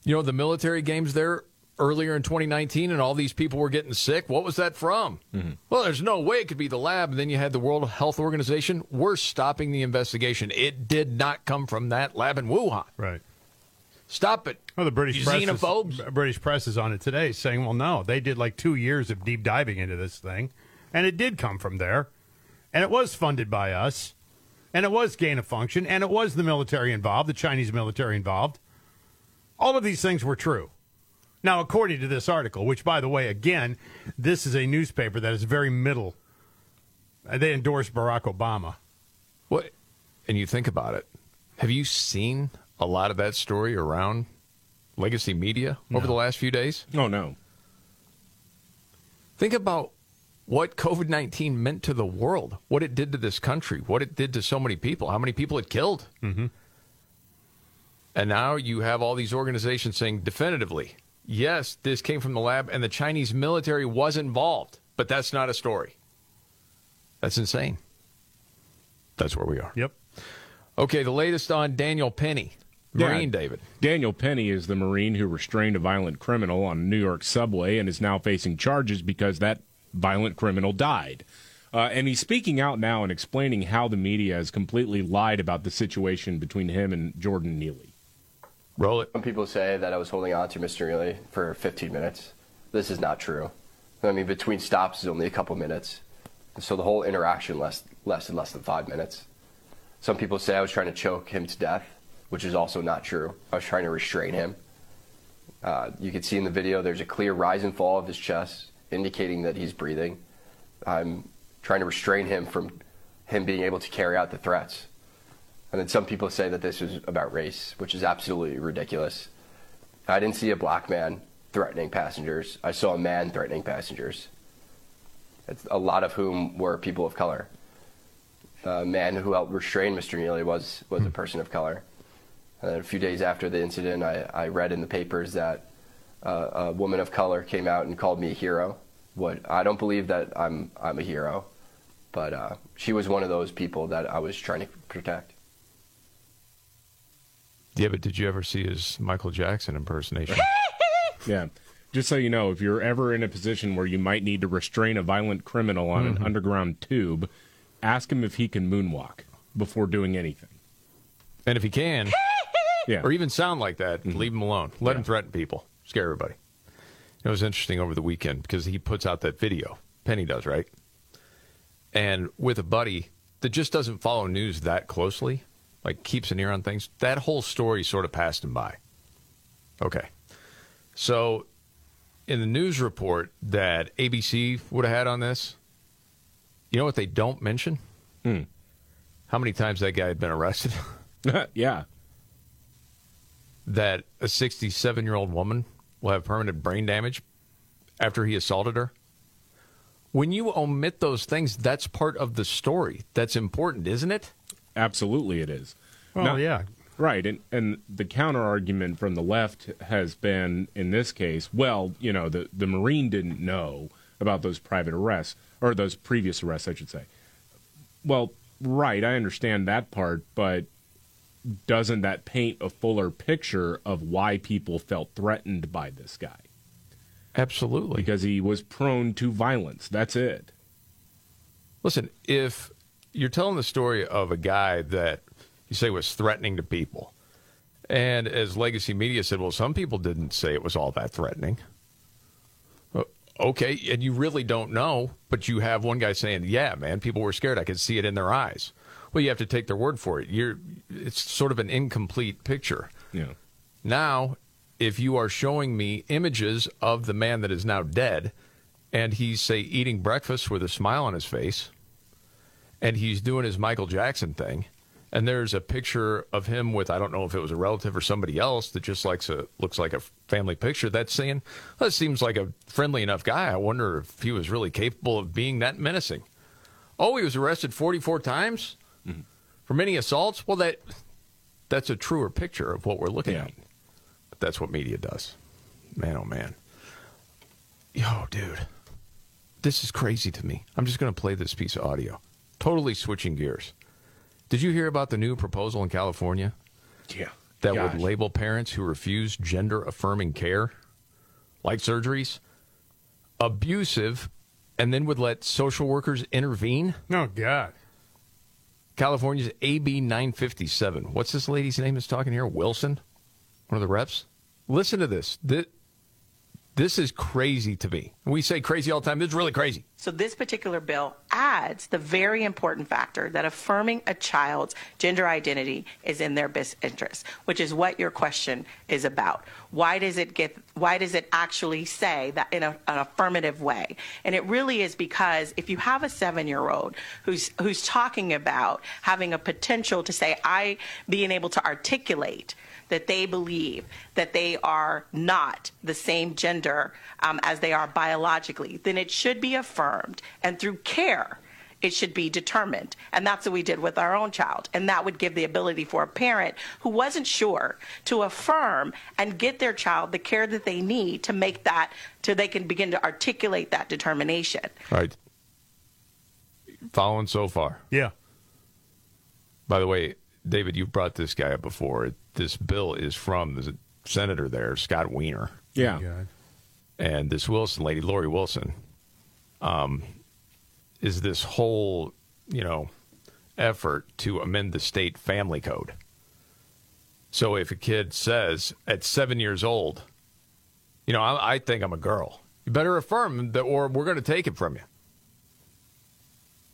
you know, the military games there earlier in 2019, and all these people were getting sick. What was that from? Mm-hmm. Well, there's no way it could be the lab. And then you had the World Health Organization. We're stopping the investigation. It did not come from that lab in Wuhan. Right. Stop it. Well, the British press, is, British press is on it today, saying, "Well, no, they did like two years of deep diving into this thing, and it did come from there, and it was funded by us, and it was gain of function, and it was the military involved, the Chinese military involved. All of these things were true. Now, according to this article, which, by the way, again, this is a newspaper that is very middle. uh, They endorse Barack Obama. What? And you think about it. Have you seen a lot of that story around legacy media over the last few days? Oh no. Think about what COVID 19 meant to the world, what it did to this country, what it did to so many people, how many people it killed. Mm-hmm. And now you have all these organizations saying definitively, yes, this came from the lab and the Chinese military was involved, but that's not a story. That's insane. That's where we are. Yep. Okay, the latest on Daniel Penny, Marine David. Daniel Penny is the Marine who restrained a violent criminal on a New York subway and is now facing charges because that violent criminal died. Uh, and he's speaking out now and explaining how the media has completely lied about the situation between him and Jordan Neely. Roll it. Some people say that I was holding on to Mr. Neely for 15 minutes. This is not true. I mean, between stops is only a couple minutes. So the whole interaction less, lasted less than five minutes. Some people say I was trying to choke him to death, which is also not true. I was trying to restrain him. Uh, you can see in the video there's a clear rise and fall of his chest, indicating that he's breathing. I'm trying to restrain him from him being able to carry out the threats. And then some people say that this was about race, which is absolutely ridiculous. I didn't see a black man threatening passengers. I saw a man threatening passengers. It's a lot of whom were people of color. The man who helped restrain Mr. Neely was, was a person of color. And then a few days after the incident, I, I read in the papers that uh, a woman of color came out and called me a hero. What I don't believe that I'm I'm a hero, but uh, she was one of those people that I was trying to protect. Yeah, but did you ever see his Michael Jackson impersonation? Yeah. Just so you know, if you're ever in a position where you might need to restrain a violent criminal on Mhm. an underground tube, ask him if he can moonwalk before doing anything. And if he can, yeah. or even sound like that, leave him alone. Let him threaten people, scare everybody. It was interesting over the weekend because he puts out that video. Penny does, right? And with a buddy that just doesn't follow news that closely, like keeps an ear on things, that whole story sort of passed him by. Okay. So, in the news report that ABC would have had on this, you know what they don't mention? Hmm. How many times that guy had been arrested? yeah. That a 67 year old woman will have permanent brain damage after he assaulted her. When you omit those things, that's part of the story. That's important, isn't it? Absolutely it is. Well, yeah. Right, and and the counter argument from the left has been in this case, well, you know, the the Marine didn't know about those private arrests or those previous arrests, I should say. Well, right, I understand that part, but doesn't that paint a fuller picture of why people felt threatened by this guy? Absolutely. Because he was prone to violence. That's it. Listen, if you're telling the story of a guy that you say was threatening to people, and as legacy media said, well, some people didn't say it was all that threatening. Uh, Okay, and you really don't know, but you have one guy saying, "Yeah, man, people were scared. I could see it in their eyes." Well, you have to take their word for it. You're it's sort of an incomplete picture. Yeah. Now, if you are showing me images of the man that is now dead, and he's, say, eating breakfast with a smile on his face, and he's doing his Michael Jackson thing, and there's a picture of him with, I don't know if it was a relative or somebody else that just likes a, looks like a family picture, that's saying, that seems like a friendly enough guy. I wonder if he was really capable of being that menacing. Oh, he was arrested 44 times mm-hmm. for many assaults? Well, that that's a truer picture of what we're looking at. But that's what media does. Man, oh man. Yo, dude. This is crazy to me. I'm just going to play this piece of audio. Totally switching gears. Did you hear about the new proposal in California? Yeah. That Gosh. would label parents who refuse gender affirming care, like surgeries, abusive, and then would let social workers intervene? Oh, God. California's AB 957. What's this lady's name that's talking here? Wilson? One of the reps? Listen to this. This, this is crazy to me. We say crazy all the time. This is really crazy. So, this particular bill adds the very important factor that affirming a child's gender identity is in their best interest, which is what your question is about. Why does it get? Why does it actually say that in a, an affirmative way? And it really is because if you have a seven-year-old who's who's talking about having a potential to say, I being able to articulate that they believe that they are not the same gender um, as they are biologically, then it should be affirmed. And through care, it should be determined. And that's what we did with our own child. And that would give the ability for a parent who wasn't sure to affirm and get their child the care that they need to make that, so they can begin to articulate that determination. All right. Following so far. Yeah. By the way, David, you've brought this guy up before. This bill is from the senator there, Scott Wiener. Yeah. And this Wilson lady, Lori Wilson, um, is this whole, you know, effort to amend the state family code. So if a kid says at seven years old, you know, I, I think I'm a girl, you better affirm that, or we're going to take it from you.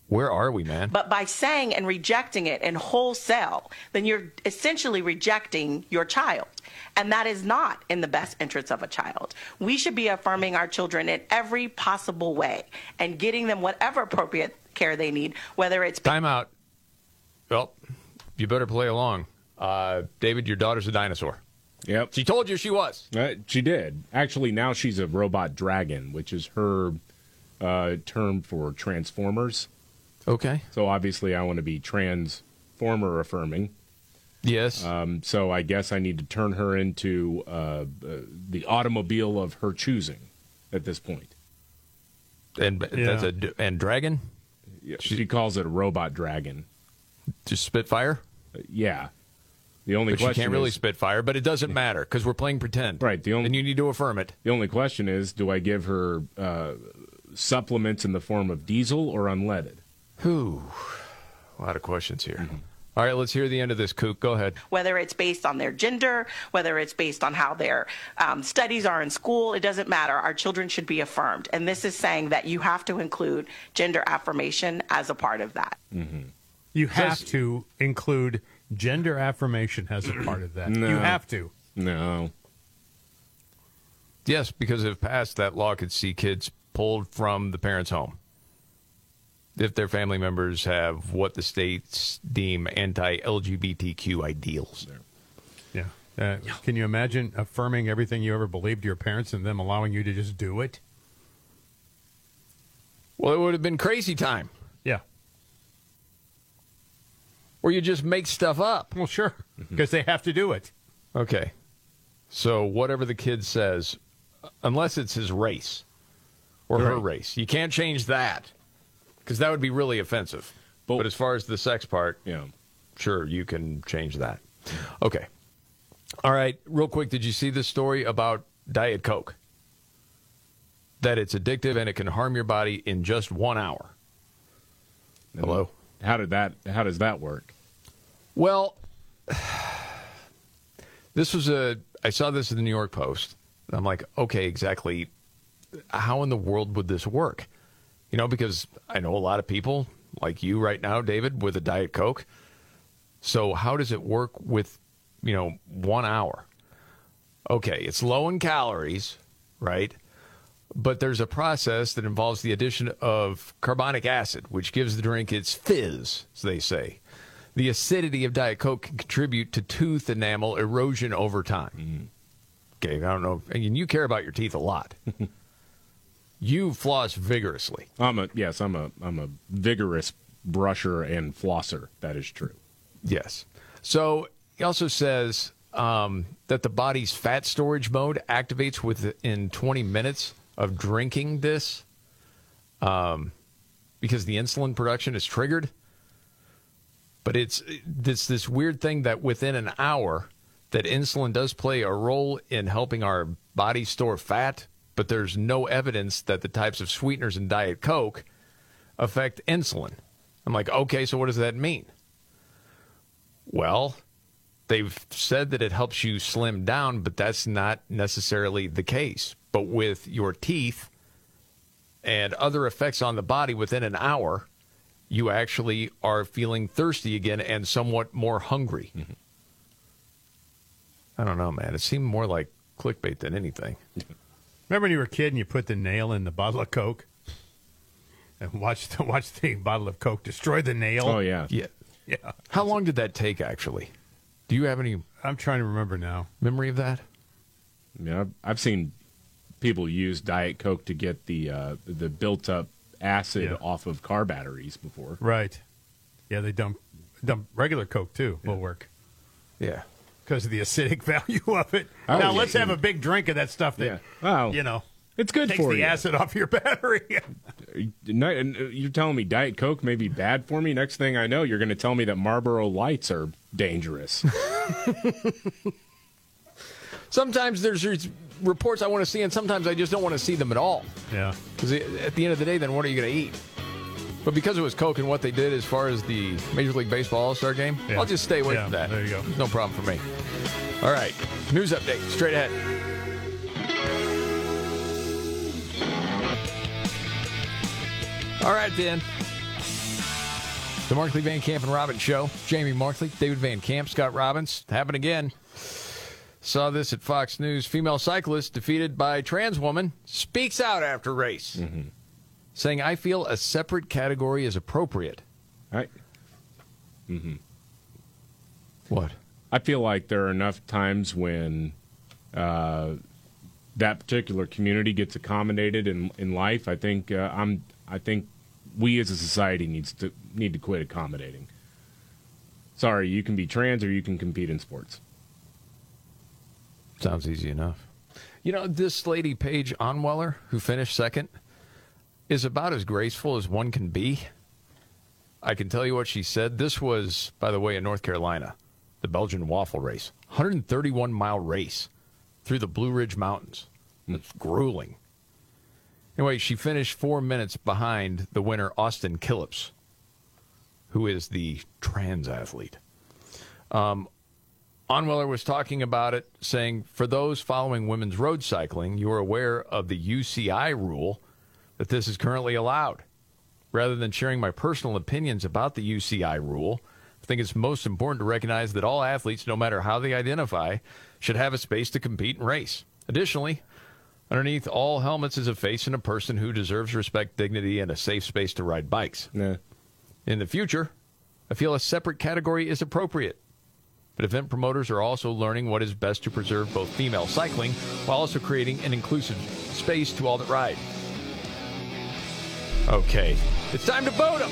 Where are we, man? But by saying and rejecting it in wholesale, then you're essentially rejecting your child. And that is not in the best interest of a child. We should be affirming our children in every possible way and getting them whatever appropriate care they need, whether it's Time out. Well, you better play along. Uh, David, your daughter's a dinosaur. Yep. She told you she was. Uh, she did. Actually, now she's a robot dragon, which is her uh, term for transformers. Okay. So obviously, I want to be transformer affirming. Yes. Um, so I guess I need to turn her into uh, uh, the automobile of her choosing at this point. And that's a and dragon. she, calls it a robot dragon. Just Spitfire. yeah. The only but she question can't really is, Spitfire, but it doesn't matter because we're playing pretend. Right. The only, and you need to affirm it. The only question is, do I give her uh, supplements in the form of diesel or unleaded? Whew. A lot of questions here. All right, let's hear the end of this, Kook. Go ahead. whether it's based on their gender, whether it's based on how their um, studies are in school, it doesn't matter. Our children should be affirmed. And this is saying that you have to include gender affirmation as a part of that. You have to include gender affirmation as a part of that. No. You have to. No. Yes, because if passed, that law could see kids pulled from the parents' home if their family members have what the states deem anti-LGBTQ ideals. Yeah. Uh, Can you imagine affirming everything you ever believed to your parents and them allowing you to just do it? Well, it would have been crazy time. Yeah. or you just make stuff up. Well, sure, because they have to do it. Okay. So whatever the kid says, unless it's his race or her race, you can't change that because that would be really offensive. But, as far as the sex part, yeah, sure, you can change that. Okay. All right. Real quick, did you see this story about Diet Coke? That it's addictive and it can harm your body in just one hour. Hello. How did that? How does that work? Well, this was a. I saw this in the New York Post. I'm like, okay, exactly. How in the world would this work? You know, because I know a lot of people like you right now, David, with a Diet Coke. So how does it work with, you know, one hour? Okay, it's low in calories, right? But there's a process that involves the addition of carbonic acid, which gives the drink its fizz, as they say. The acidity of Diet Coke can contribute to tooth enamel erosion over time. Mm-hmm. Okay, I don't know. And you care about your teeth a lot. you floss vigorously. I'm a yes. I'm a I'm a vigorous brusher and flosser. That is true. Yes. So he also says um, that the body's fat storage mode activates within 20 minutes of drinking this um, because the insulin production is triggered. But it's this this weird thing that within an hour that insulin does play a role in helping our body store fat, but there's no evidence that the types of sweeteners in Diet Coke affect insulin. I'm like, okay, so what does that mean? Well, they've said that it helps you slim down, but that's not necessarily the case. But with your teeth and other effects on the body within an hour, you actually are feeling thirsty again and somewhat more hungry. Mm-hmm. I don't know, man. It seemed more like clickbait than anything. Remember when you were a kid and you put the nail in the bottle of Coke? And watch the, watch the bottle of Coke destroy the nail? Oh yeah. Yeah. Yeah. How long did that take, actually? Do you have any I'm trying to remember now. memory of that? Yeah, I've, I've seen people use Diet Coke to get the uh, the built up acid Yeah. off of car batteries before. Right. Yeah, they dump, dump regular Coke too, will work. Yeah. Because of the acidic value of it. Oh, now, yeah. let's have a big drink of that stuff that, Yeah. Wow. you know, It's good takes for the you. acid off your battery. No, and, uh, You're telling me Diet Coke may be bad for me. Next thing I know, you're going to tell me that Marlboro Lights are dangerous. Sometimes there's reports I want to see, and sometimes I just don't want to see them at all. yeah. Because at the end of the day, then what are you going to eat? But because it was Coke and what they did as far as the Major League Baseball All Star game, Yeah. I'll just stay away Yeah, from that. there you go. No problem for me. All right. News update straight ahead. All right, then. The Markley Van Camp and Robbins Show. Jamie Markley, David Van Camp, Scott Robbins. Happened again. Saw this at Fox News. Female cyclist defeated by trans woman speaks out after race, mm-hmm. Saying, "I feel a separate category is appropriate." I, hmm What? I feel like there are enough times when uh, that particular community gets accommodated in in life. I think uh, I'm. I think we as a society needs to need to quit accommodating. Sorry, you can be trans or you can compete in sports. Sounds easy enough. You know, this lady, Paige Onweller, who finished second, is about as graceful as one can be. I can tell you what she said. This was, by the way, in North Carolina, the Belgian waffle race. 131 mile race through the Blue Ridge Mountains. It's grueling. Anyway, she finished four minutes behind the winner, Austin Killips, who is the trans athlete. Um, Onweller was talking about it, saying, For those following women's road cycling, you are aware of the UCI rule that this is currently allowed. Rather than sharing my personal opinions about the UCI rule, I think it's most important to recognize that all athletes, no matter how they identify, should have a space to compete and race. Additionally, underneath all helmets is a face and a person who deserves respect, dignity, and a safe space to ride bikes. Nah. In the future, I feel a separate category is appropriate. But event promoters are also learning what is best to preserve both female cycling while also creating an inclusive space to all that ride. Okay, it's time to vote them.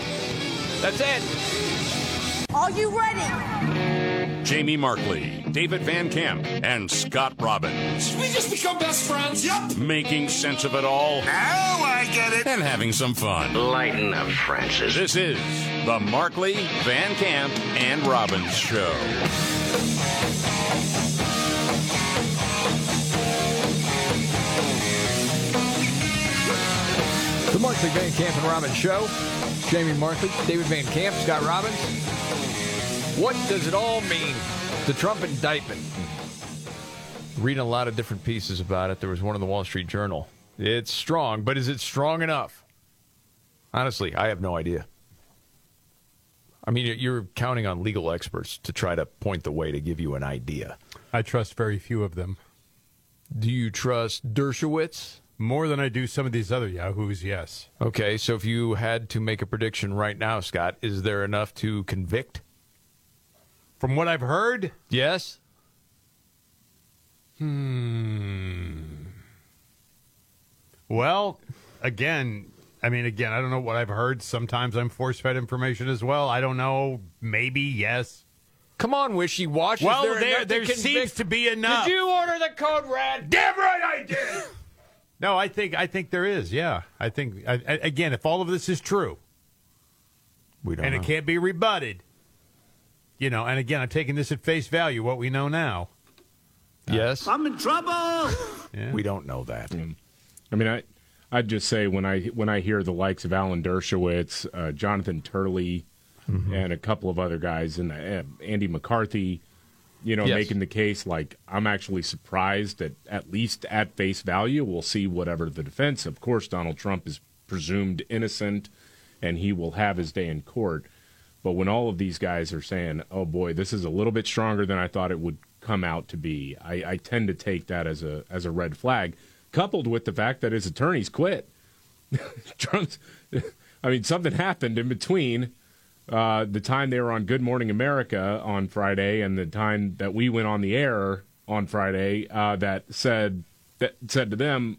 That's it. Are you ready? Jamie Markley, David Van Camp, and Scott Robbins. We just become best friends. Yep. Making sense of it all. Now I get it. And having some fun. Lighten up, Francis. This is the Markley, Van Camp, and Robbins Show. The Markley Van Camp and Robbins Show. Jamie Markley, David Van Camp, Scott Robbins. What does it all mean? The Trump indictment. Reading a lot of different pieces about it. There was one in the Wall Street Journal. It's strong, but is it strong enough? Honestly, I have no idea. I mean, you're counting on legal experts to try to point the way to give you an idea. I trust very few of them. Do you trust Dershowitz? More than I do some of these other yahoos, yes. Okay, so if you had to make a prediction right now, Scott, is there enough to convict? From what I've heard, yes. Hmm. Well, again, I mean, again, I don't know what I've heard. Sometimes I'm force fed information as well. I don't know. Maybe yes. Come on, wishy washy. Well, there, there, there seems to be enough. Did you order the code red? Damn right I did. No, I think I think there is. Yeah, I think I, I- again, if all of this is true, we don't and know. it can't be rebutted, you know. And again, I'm taking this at face value. What we know now. Yes. I'm in trouble. Yeah. We don't know that. I mean, I I'd just say when I when I hear the likes of Alan Dershowitz, uh, Jonathan Turley, and a couple of other guys, and uh, Andy McCarthy, you know, Yes. making the case, like I'm actually surprised that at least at face value, we'll see whatever the defense. Of course, Donald Trump is presumed innocent, and he will have his day in court. But when all of these guys are saying, "Oh boy, this is a little bit stronger than I thought it would come out to be," I, I tend to take that as a as a red flag, coupled with the fact that his attorneys quit. Trump's, I mean, something happened in between uh, the time they were on Good Morning America on Friday and the time that we went on the air on Friday uh, that said that said to them,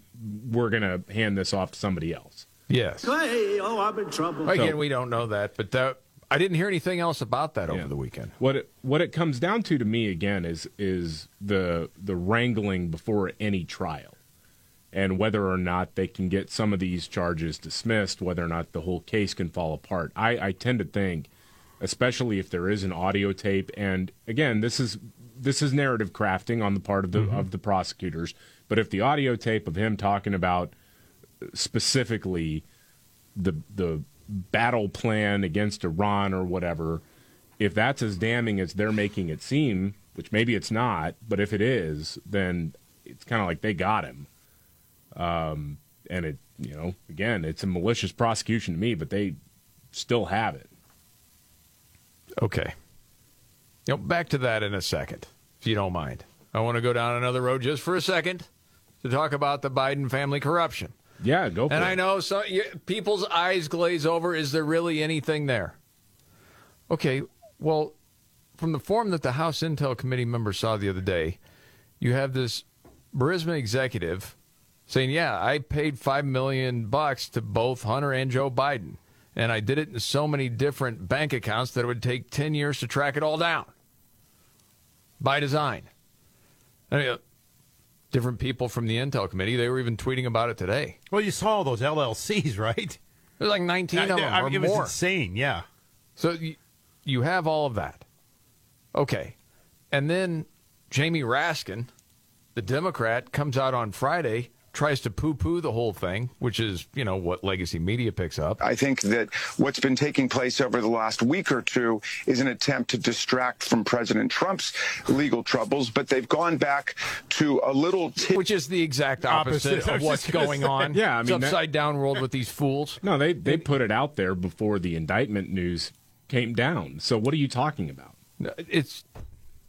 "We're going to hand this off to somebody else." Yes. Hey, oh, I'm in trouble. Again, we don't know that, but that, I didn't hear anything else about that over the weekend. What it, what it comes down to to me again is is the the wrangling before any trial, and whether or not they can get some of these charges dismissed, whether or not the whole case can fall apart. I, I tend to think, especially if there is an audio tape, and again, this is this is narrative crafting on the part of the mm-hmm. of the prosecutors. But if the audio tape of him talking about specifically the the battle plan against Iran or whatever, if that's as damning as they're making it seem, which maybe it's not, but if it is, then it's kind of like they got him. Um, and it, you know, again, it's a malicious prosecution to me, but they still have it. Okay. You know, back to that in a second, if you don't mind. I want to go down another road just for a second to talk about the Biden family corruption. Yeah, go for and it. I know so, you, people's eyes glaze over. Is there really anything there? Okay, well, from the form that the House Intel Committee member saw the other day, you have this Burisma executive saying, "Yeah, I paid five million bucks to both Hunter and Joe Biden, and I did it in so many different bank accounts that it would take ten years to track it all down by design." I mean, uh, different people from the Intel Committee, they were even tweeting about it today. Well, you saw all those LLCs, right? There's like 19 of them I- I- or it was more. insane. Yeah. So you, you have all of that. Okay. And then Jamie Raskin, the Democrat, comes out on Friday, tries to poo poo the whole thing, which is, you know, what legacy media picks up. I think that what's been taking place over the last week or two is an attempt to distract from President Trump's legal troubles, but they've gone back to a little. T- Which is the exact opposite, Opposite. Of what's gonna say. on. Yeah, I It's mean, that- upside down world with these fools. No, they they put it out there before the indictment news came down. So what are you talking about? It's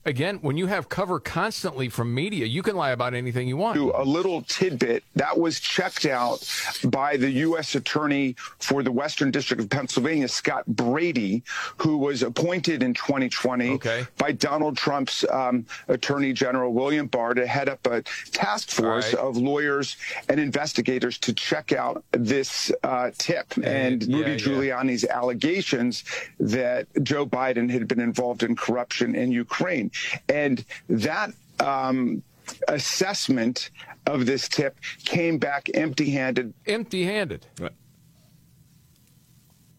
again, when you have cover constantly from media, you can lie about anything you want. To a little tidbit that was checked out by the U.S. Attorney for the Western District of Pennsylvania, Scott Brady, who was appointed in 2020 by Donald Trump's um, Attorney General William Barr to head up a task force Right. of lawyers and investigators to check out this uh, tip and yeah, Rudy yeah. Giuliani's allegations that Joe Biden had been involved in corruption in Ukraine. And that um, assessment of this tip came back empty handed. Empty handed.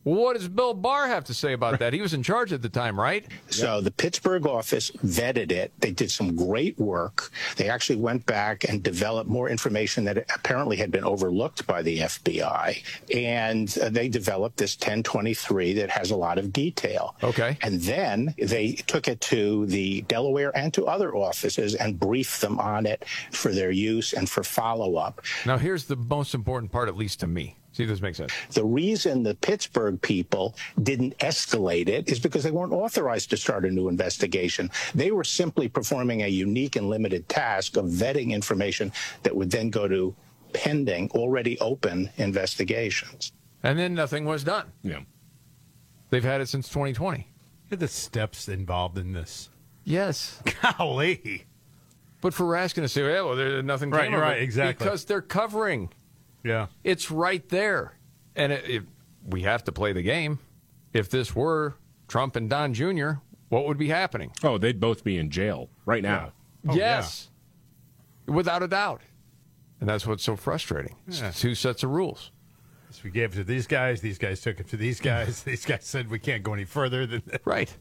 What does Bill Barr have to say about that? He was in charge at the time, right? So the Pittsburgh office vetted it. They did some great work. They actually went back and developed more information that apparently had been overlooked by the FBI. And uh, they developed this 1023 that has a lot of detail. Okay. And then they took it to the Delaware and to other offices and briefed them on it for their use and for follow up. Now, here's the most important part, at least to me. See if this makes sense. The reason the Pittsburgh people didn't escalate it is because they weren't authorized to start a new investigation. They were simply performing a unique and limited task of vetting information that would then go to pending, already open investigations. And then nothing was done. Yeah. They've had it since 2020. Look at the steps involved in this. Yes. Golly. But for Raskin to say, yeah, well, there's nothing Right, came right, exactly. Because they're covering. Yeah. It's right there. And it, it, we have to play the game. If this were Trump and Don Jr., what would be happening? Oh, they'd both be in jail right now. Oh, yes. Without a doubt. And that's what's so frustrating. It's Yeah. two sets of rules. So we gave it to these guys. These guys took it to these guys. these guys said we can't go any further than that. right.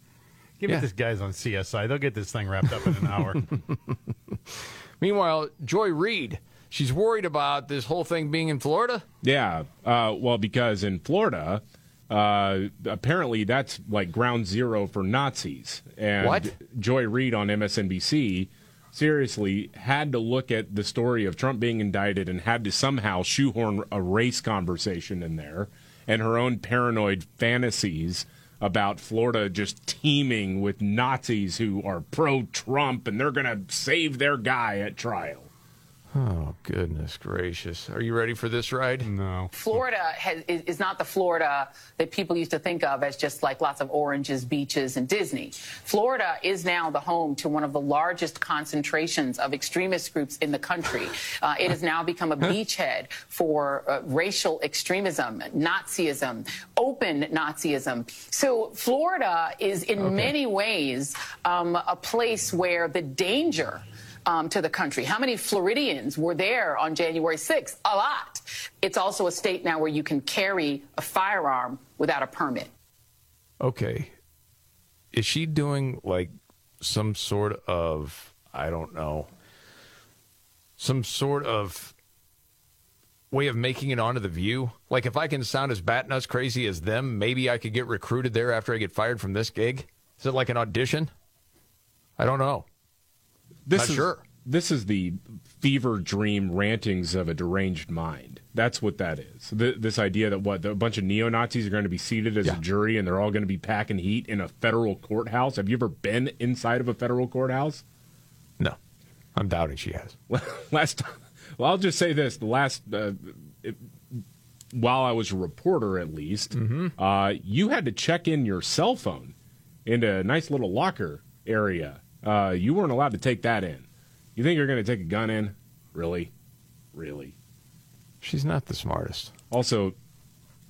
Give Yeah. it to these guys on CSI. They'll get this thing wrapped up in an hour. Meanwhile, Joy Reid, she's worried about this whole thing being in Florida. Yeah. Uh, well, because in Florida, uh, apparently that's like ground zero for Nazis. And What? Joy Reid on MSNBC seriously had to look at the story of Trump being indicted and had to somehow shoehorn a race conversation in there and her own paranoid fantasies about Florida just teeming with Nazis who are pro Trump and they're going to save their guy at trial. Oh, goodness gracious. Are you ready for this ride? No. Florida has, is, is not the Florida that people used to think of as just like lots of oranges, beaches, and Disney. Florida is now the home to one of the largest concentrations of extremist groups in the country. Uh, it has now become a beachhead for uh, racial extremism, Nazism, open Nazism. So Florida is in many ways um, a place where the danger um, to the country. How many Floridians were there on January 6th? A lot. It's also a state now where you can carry a firearm without a permit. Okay. Is she doing like some sort of, I don't know, some sort of way of making it onto the view? Like if I can sound as bat nuts crazy as them, maybe I could get recruited there after I get fired from this gig? Is it like an audition? I don't know. This Not is sure. this is the fever dream rantings of a deranged mind. That's what that is. Th this idea that what a bunch of neo Nazis are going to be seated as a jury and they're all going to be packing heat in a federal courthouse. Have you ever been inside of a federal courthouse? No, I'm doubting she has. last, time, well, I'll just say this: the last, uh, it, while I was a reporter, at least, uh, you had to check in your cell phone into a nice little locker area. Uh, you weren't allowed to take that in. You think you're going to take a gun in? Really, really? She's not the smartest. Also,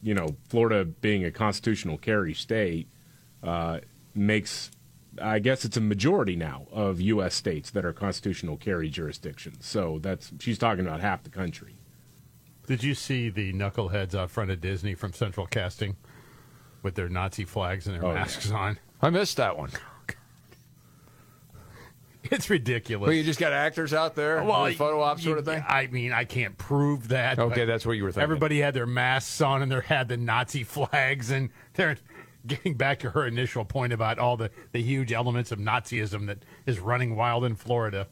you know, Florida being a constitutional carry state uh, makes, I guess, it's a majority now of U.S. states that are constitutional carry jurisdictions. So that's she's talking about half the country. Did you see the knuckleheads out front of Disney from Central Casting with their Nazi flags and their Oh, yeah. masks on? I missed that one. It's ridiculous. Well, you just got actors out there, Well, photo op sort of thing. I mean, I can't prove that. Okay, that's what you were thinking. Everybody had their masks on and they had the Nazi flags, and they're getting back to her initial point about all the, the huge elements of Nazism that is running wild in Florida.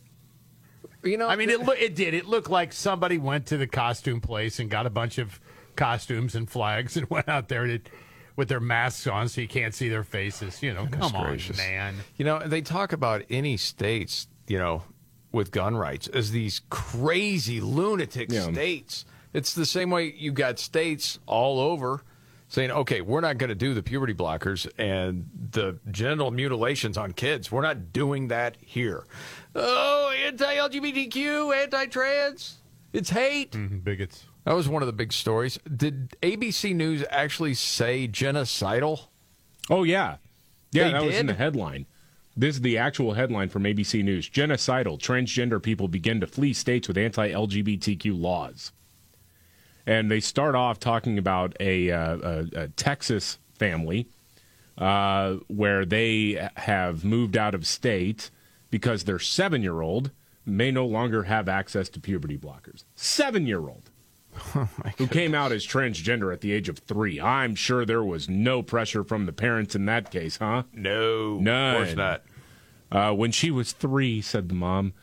You know, I mean, it loo- it did. It looked like somebody went to the costume place and got a bunch of costumes and flags and went out there. And it, with their masks on so you can't see their faces. You know, Goodness come on, man. You know, they talk about any states, you know, with gun rights as these crazy lunatic Yeah. states. It's the same way you got states all over saying, okay, we're not going to do the puberty blockers and the genital mutilations on kids. We're not doing that here. Oh, anti LGBTQ, anti trans. It's hate. Mm-hmm, bigots. That was one of the big stories. Did ABC News actually say genocidal? Oh yeah, yeah. They that was in the headline. This is the actual headline from ABC News: Genocidal transgender people begin to flee states with anti-LGBTQ laws. And they start off talking about a, uh, a, a Texas family uh, where they have moved out of state because their seven-year-old may no longer have access to puberty blockers. Seven-year-old who came out as transgender at the age of three. I'm sure there was no pressure from the parents in that case, huh? No, None. of course not. Uh, when she was three, said the mom,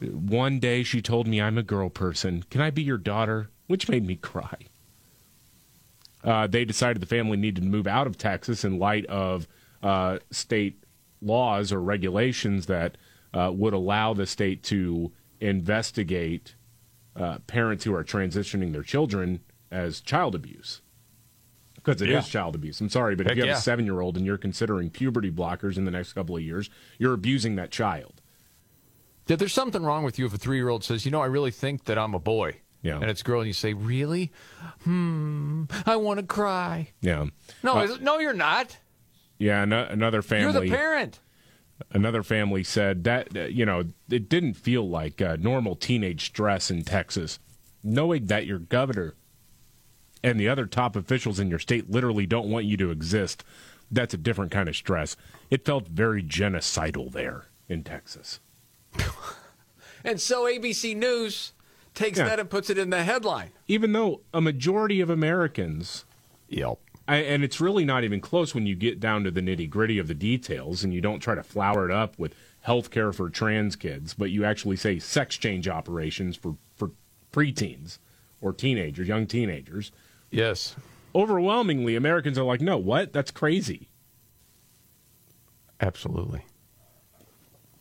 one day she told me I'm a girl person. Can I be your daughter? Which made me cry. Uh, they decided the family needed to move out of Texas in light of uh, state laws or regulations that uh, would allow the state to investigate uh, parents who are transitioning their children as child abuse. Because it is Yeah. child abuse. I'm sorry, but if you have yeah. a seven year old and you're considering puberty blockers in the next couple of years, you're abusing that child. Yeah, there's something wrong with you if a three year old says, you know, I really think that I'm a boy. Yeah. And it's a girl, and you say, really? Hmm, I want to cry. Yeah. No, Uh, no, you're not. Yeah, ano- another family. You're the parent. Another family said that uh, you know it didn't feel like uh, normal teenage stress in Texas, knowing that your governor and the other top officials in your state literally don't want you to exist. That's a different kind of stress. It felt very genocidal there in Texas. And so ABC News takes Yeah. that and puts it in the headline. Even though a majority of Americans Yep. I, and it's really not even close when you get down to the nitty gritty of the details and you don't try to flower it up with health care for trans kids, but you actually say sex change operations for, for preteens or teenagers, young teenagers. Yes. Overwhelmingly, Americans are like, no, what? That's crazy. Absolutely.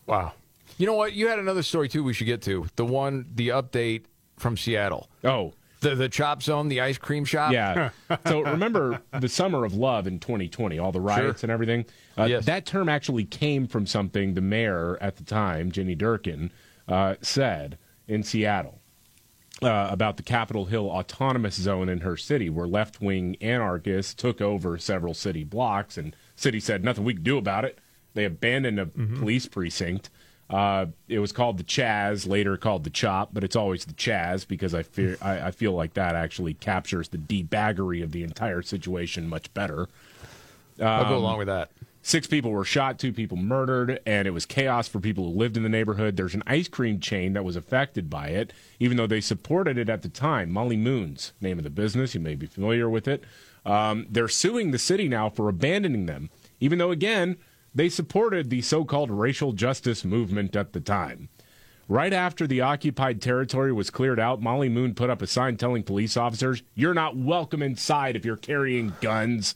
Wow. You know what? You had another story too. We should get to the one, the update from Seattle. Oh, the the chop zone, the ice cream shop. Yeah. so remember the summer of love in 2020, all the riots Sure. and everything. Uh, Yes. That term actually came from something the mayor at the time, Jenny Durkan, uh, said in Seattle uh, about the Capitol Hill Autonomous Zone in her city, where left wing anarchists took over several city blocks, and city said nothing we could do about it. They abandoned a police precinct. Uh, it was called the Chaz, later called the Chop, but it's always the Chaz because I fear I, I feel like that actually captures the debaggery of the entire situation much better. I'll go Um, along with that. Six people were shot, two people murdered, and it was chaos for people who lived in the neighborhood. There's an ice cream chain that was affected by it, even though they supported it at the time. Molly Moon's name of the business. You may be familiar with it. Um, they're suing the city now for abandoning them, even though, again, they supported the so called racial justice movement at the time. Right after the occupied territory was cleared out, Molly Moon put up a sign telling police officers, You're not welcome inside if you're carrying guns.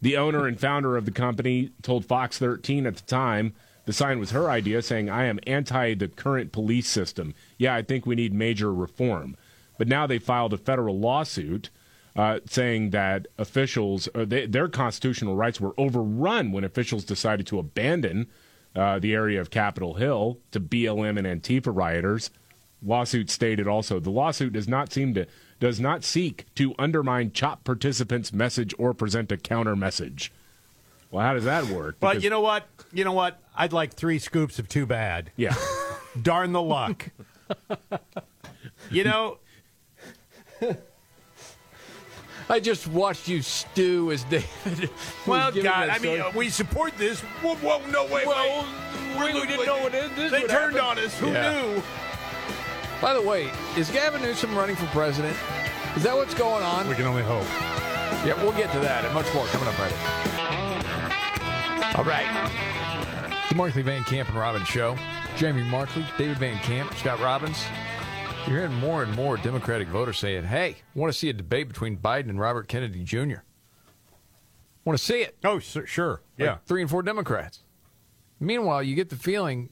The owner and founder of the company told Fox 13 at the time the sign was her idea, saying, I am anti the current police system. Yeah, I think we need major reform. But now they filed a federal lawsuit uh, saying that officials, uh, they, their constitutional rights were overrun when officials decided to abandon uh, the area of Capitol Hill to BLM and Antifa rioters. Lawsuit stated also the lawsuit does not seem to does not seek to undermine CHOP participants' message or present a counter message. Well, how does that work? But you know what? You know what? I'd like three scoops of too bad. Yeah. Darn the luck. you know, I just watched you stew as David. well, giving God, I mean, uh, we support this. Whoa, whoa no, wait, Well, wait. we didn't know what it- this They turned happen. on us. Who Yeah. knew? By the way, is Gavin Newsom running for president? Is that what's going on? We can only hope. Yeah, we'll get to that and much more coming up right. All right. The Markley Van Camp and Robbins Show. Jamie Markley, David Van Camp, Scott Robbins. You're hearing more and more Democratic voters saying, hey, want to see a debate between Biden and Robert Kennedy Jr. Want to see it? Oh, sure. Like Yeah. three and four Democrats. Meanwhile, you get the feeling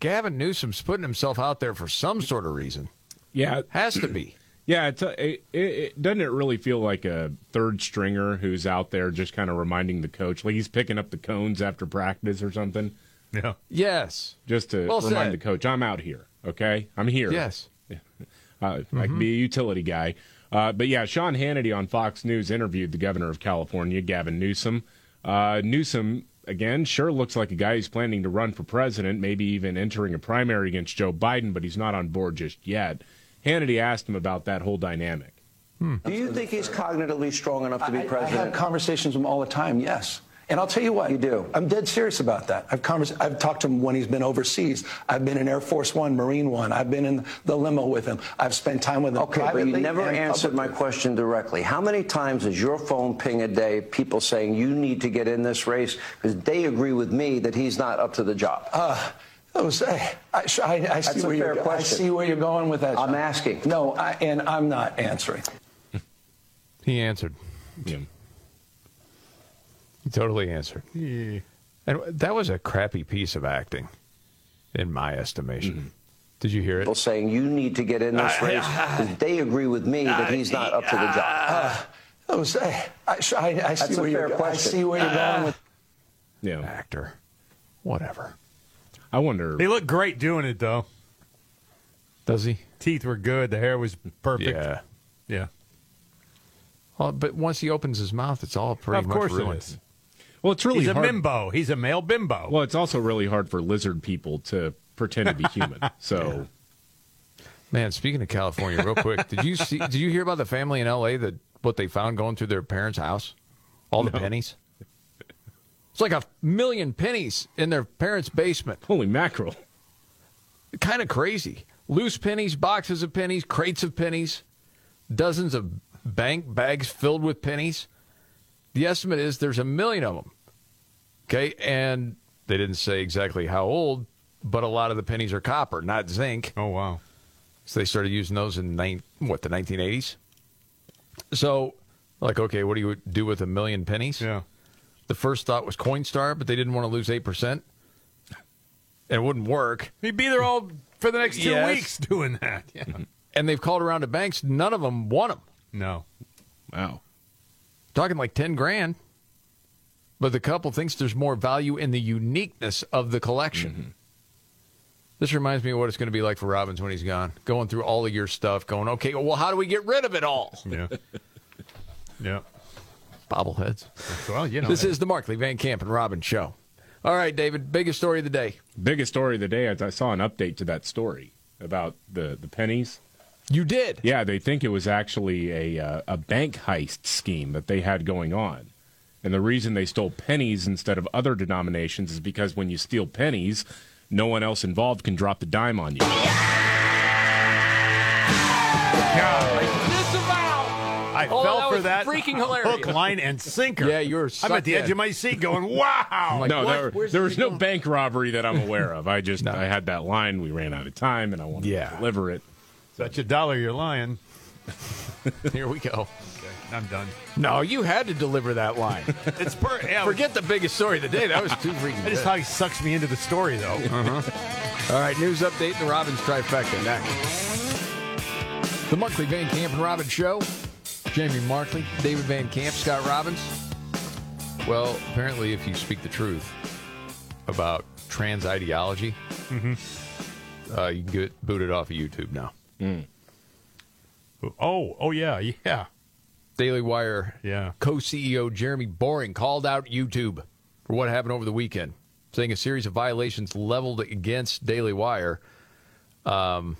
Gavin Newsom's putting himself out there for some sort of reason. Yeah, has to be. Yeah, it's a, it, it, it doesn't it really feel like a third stringer who's out there just kind of reminding the coach, like he's picking up the cones after practice or something. Yeah. Yes. Just to Well remind said. the coach, I'm out here. Okay, I'm here. Yes. Uh, I can be a utility guy. Uh, but yeah, Sean Hannity on Fox News interviewed the governor of California, Gavin Newsom. Uh, Newsom, again, sure looks like a guy who's planning to run for president, maybe even entering a primary against Joe Biden, but he's not on board just yet. Hannity asked him about that whole dynamic. Do you think he's cognitively strong enough to be I- I president? have conversations with him all the time, yes. And I'll tell you what. You do? I'm dead serious about that. I've, convers- I've talked to him when he's been overseas. I've been in Air Force One, Marine One. I've been in the limo with him. I've spent time with him Okay, but you never answered my question directly. How many times does your phone ping a day people saying you need to get in this race because they agree with me that he's not up to the job? Uh, those, I, I, I see That's a where fair you're, question. I see where you're going with that. I'm John. asking. No, I, and I'm not answering. He answered. Yeah. He totally answered. Yeah. And that was a crappy piece of acting, in my estimation. Did you hear it? People saying you need to get in this Uh, race because they agree with me that he's not up to the job. Uh, those, I, I, I see where you're fair go- I question. see where you're going with. Yeah. Actor. Whatever. I wonder. He looked great doing it, though. Does he? Teeth were good. The hair was perfect. Yeah. Yeah. Well, but once he opens his mouth, it's all pretty Of much course ruined. is. Well, it's really He's a hard. bimbo. He's a male bimbo. Well, it's also really hard for lizard people to pretend to be human. So, Man, speaking of California, real quick, did you see? Did you hear about the family in L.A. that what they found going through their parents' house? All the pennies. It's like a million pennies in their parents' basement. Holy mackerel! Kind of crazy. Loose pennies, boxes of pennies, crates of pennies, dozens of bank bags filled with pennies. The estimate is there's a million of them. Okay, and they didn't say exactly how old, but a lot of the pennies are copper, not zinc. Oh wow! So they started using those in nine, what the 1980s. So, like, okay, what do you do with a million pennies? Yeah. The first thought was Coinstar, but they didn't want to lose eight percent. And it wouldn't work. He'd be there all for the next two Yes. weeks doing that. Yeah. And they've called around to banks. None of them want them. No. Wow. Talking like 10 grand. But the couple thinks there's more value in the uniqueness of the collection. Mm-hmm. This reminds me of what it's going to be like for Robbins when he's gone. Going through all of your stuff, going, okay, well, how do we get rid of it all? Yeah. yeah. Bobbleheads. Well, you know. this hey. is the Markley Van Camp and Robbins show. All right, David, biggest story of the day. biggest story of the day. I saw an update to that story about the the pennies. You did? Yeah, they think it was actually a uh, a bank heist scheme that they had going on. And the reason they stole pennies instead of other denominations is because when you steal pennies, no one else involved can drop the dime on you. I Oh, fell that for was that freaking hilarious. hook, line, and sinker. Yeah, you were I'm at the edge in. of my seat going, wow. no, What? there, there was no going? bank robbery that I'm aware of. I just I had that line. We ran out of time, and I wanted Yeah. to deliver it. Bet you a dollar you're lying. Here we go. Okay, I'm done. No, you had to deliver that line. It's per- yeah, Forget the biggest story of the day. That was too freaking I just good. how he sucks me into the story, though. Uh-huh. All right, news update in the Robbins trifecta next. The Markley Van Camp and Robbins Show. Jamie Markley, David Van Camp, Scott Robbins. Well, apparently, if you speak the truth about trans ideology, Mhm. uh, you can get booted off of YouTube now. Oh, oh yeah, yeah. Daily Wire Yeah. co-CEO Jeremy Boring called out YouTube for what happened over the weekend, saying a series of violations leveled against Daily Wire. Um,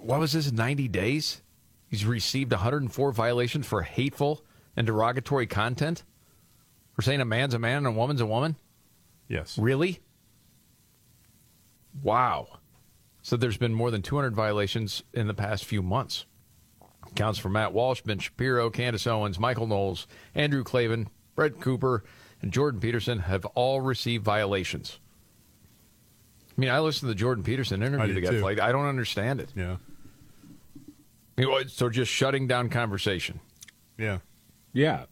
what was this? Ninety days? He's received 104 violations for hateful and derogatory content. For saying a man's a man and a woman's a woman. Yes. Really? Wow. So there's been more than 200 violations in the past few months. Counts for Matt Walsh, Ben Shapiro, Candace Owens, Michael Knowles, Andrew Klavan, Brett Cooper, and Jordan Peterson have all received violations. I mean, I listened to the Jordan Peterson interview did that got too. played. I don't understand it. Yeah. I mean, what- So just shutting down conversation. Yeah. Yeah.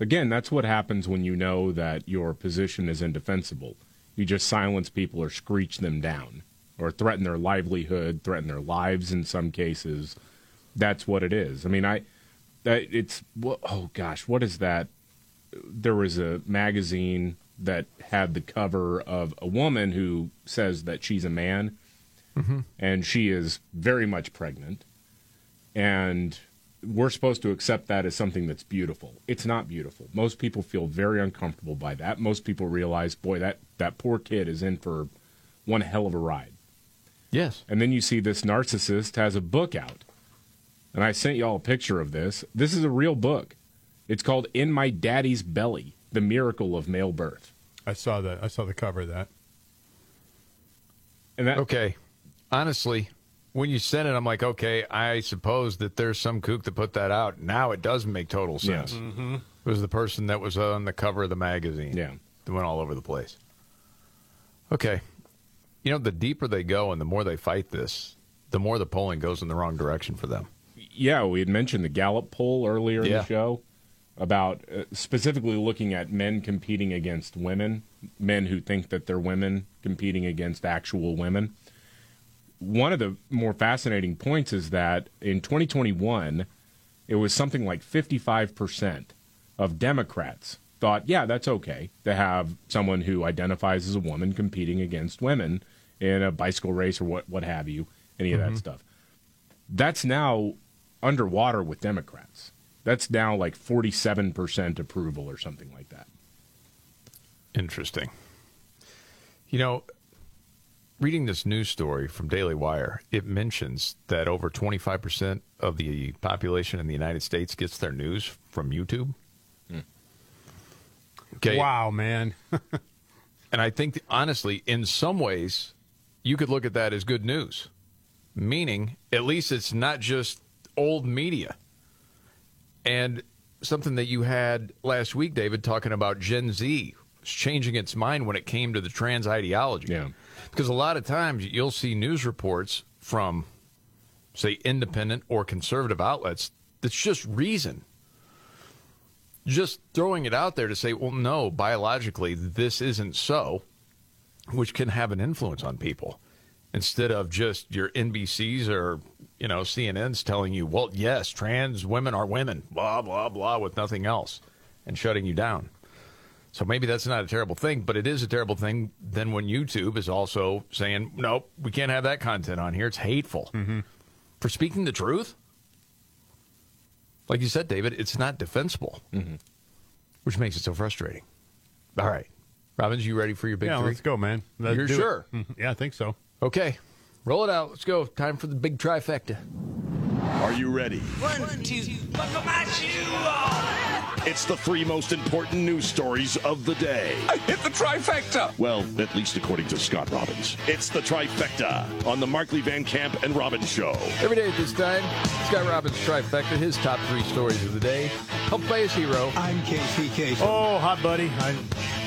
Again, that's what happens when you know that your position is indefensible. You just silence people or screech them down or threaten their livelihood, threaten their lives in some cases. That's what it is. I mean, I that it's oh gosh, what is that? There was a magazine that had the cover of a woman who says that she's a man Mhm. and she is very much pregnant and we're supposed to accept that as something that's beautiful. It's not beautiful. Most people feel very uncomfortable by that. Most people realize, boy, that, that poor kid is in for one hell of a ride. Yes. And then you see this narcissist has a book out. And I sent y'all a picture of this. This is a real book. It's called In My Daddy's Belly The Miracle of Male Birth. I saw that. I saw the cover of that. And that, okay. Honestly, when you sent it, I'm like, okay, I suppose that there's some kook that put that out. Now it does make total sense. Yes. Mm-hmm. It was the person that was on the cover of the magazine. Yeah. That went all over the place. Okay. You know, the deeper they go and the more they fight this, the more the polling goes in the wrong direction for them. Yeah, we had mentioned the Gallup poll earlier in the show about uh, specifically looking at men competing against women, men who think that they're women competing against actual women. One of the more fascinating points is that in 2021, it was something like 55% of Democrats thought, yeah, that's okay to have someone who identifies as a woman competing against women in a bicycle race or what, what have you, any of Mhm. that stuff. That's now underwater with Democrats. That's now like 47% approval or something like that. Interesting. You know, reading this news story from Daily Wire, it mentions that over 25% of the population in the United States gets their news from YouTube. Okay. Wow, man. And I think, honestly, in some ways, you could look at that as good news, meaning at least it's not just old media. And something that you had last week, David, talking about Gen Z changing its mind when it came to the trans ideology. Yeah. Because a lot of times you'll see news reports from, say, independent or conservative outlets that's just reason just throwing it out there to say, well, no, biologically, this isn't so, which can have an influence on people instead of just your NBCs or, you know, CNNs telling you, well, yes, trans women are women, blah, blah, blah, with nothing else and shutting you down. So maybe that's not a terrible thing, but it is a terrible thing then when YouTube is also saying, nope, we can't have that content on here. It's hateful. Mm-hmm. For speaking the truth, like you said, David, it's not defensible, mm-hmm. which makes it so frustrating. All right. Robbins, you ready for your big yeah, three? let's go, man. Let's You're do it. sure? Mhm. Yeah, I think so. Okay. Roll it out. Let's go. Time for the big trifecta. Are you ready? One, two, buckle my shoe off. It's the three most important news stories of the day. I hit the trifecta. Well, at least according to Scott Robbins. It's the trifecta on the Markley Van Camp and Robbins Show. Every day at this time, Scott Robbins trifecta, his top three stories of the day, helped by his hero. I'm Casey Kasem. Oh, hot buddy. I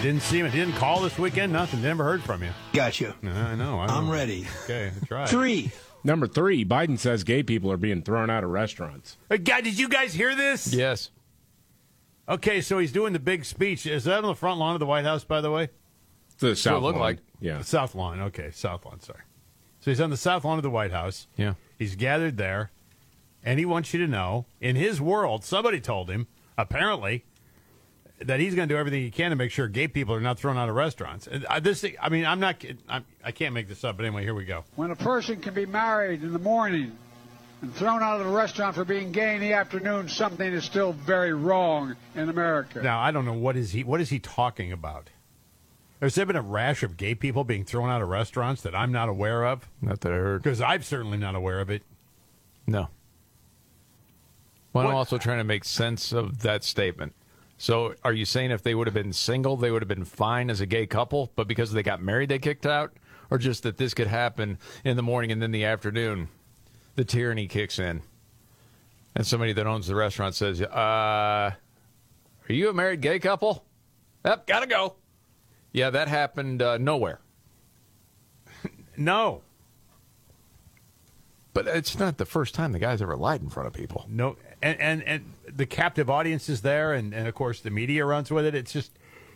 didn't see him. He didn't call this weekend. Nothing. Never heard from you. Got you. I know. I I'm ready. Okay, that's right. Three. Number three, Biden says gay people are being thrown out of restaurants. Hey, guy, did you guys hear this? Yes. Okay, so he's doing the big speech. Is that on the front lawn of the White House, by the way? The So it South looked lawn. like. Yeah. The South lawn. Okay, South lawn. Sorry. So he's on the South lawn of the White House. Yeah. He's gathered there, and he wants you to know, in his world, somebody told him, apparently, that he's going to do everything he can to make sure gay people are not thrown out of restaurants. I, uh, this, I mean, I'm not, kid- I'm, I can't make this up, but anyway, here we go. When a person can be married in the morning and thrown out of the restaurant for being gay in the afternoon, something is still very wrong in America. Now, I don't know what is he, what is he talking about? Has there been a rash of gay people being thrown out of restaurants that I'm not aware of? Not that I heard. Because I'm certainly not aware of it. No. Well, I'm also trying to make sense of that statement. So, are you saying if they would have been single, they would have been fine as a gay couple, but because they got married, they kicked out? Or just that this could happen in the morning and then the afternoon, the tyranny kicks in, and somebody that owns the restaurant says, uh, "Are you a married gay couple?" Yep, gotta go. Yeah, that happened uh, nowhere. No. But it's not the first time the guy's ever lied in front of people. No, and and, and the captive audience is there, and, and of course the media runs with it. It's just,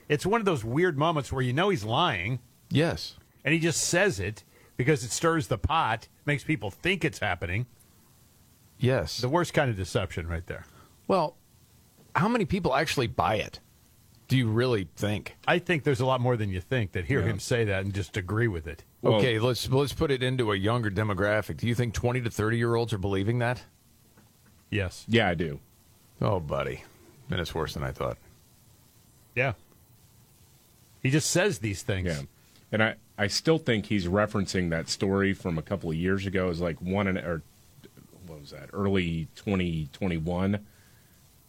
it's one of those weird moments where you know he's lying. Yes. And he just says it because it stirs the pot, makes people think it's happening. Yes. The worst kind of deception right there. Well, how many people actually buy it? Do you really think? I think there's a lot more than you think that hear Yeah. him say that and just agree with it. okay, let's let's put it into a younger demographic. Do you think 20 to 30 year olds are believing that? Yes. Yeah, I do. Oh, buddy. Then it's worse than I thought. Yeah. He just says these things. Yeah. And I, I still think he's referencing that story from a couple of years ago. It was like one and or what was that? Early 2021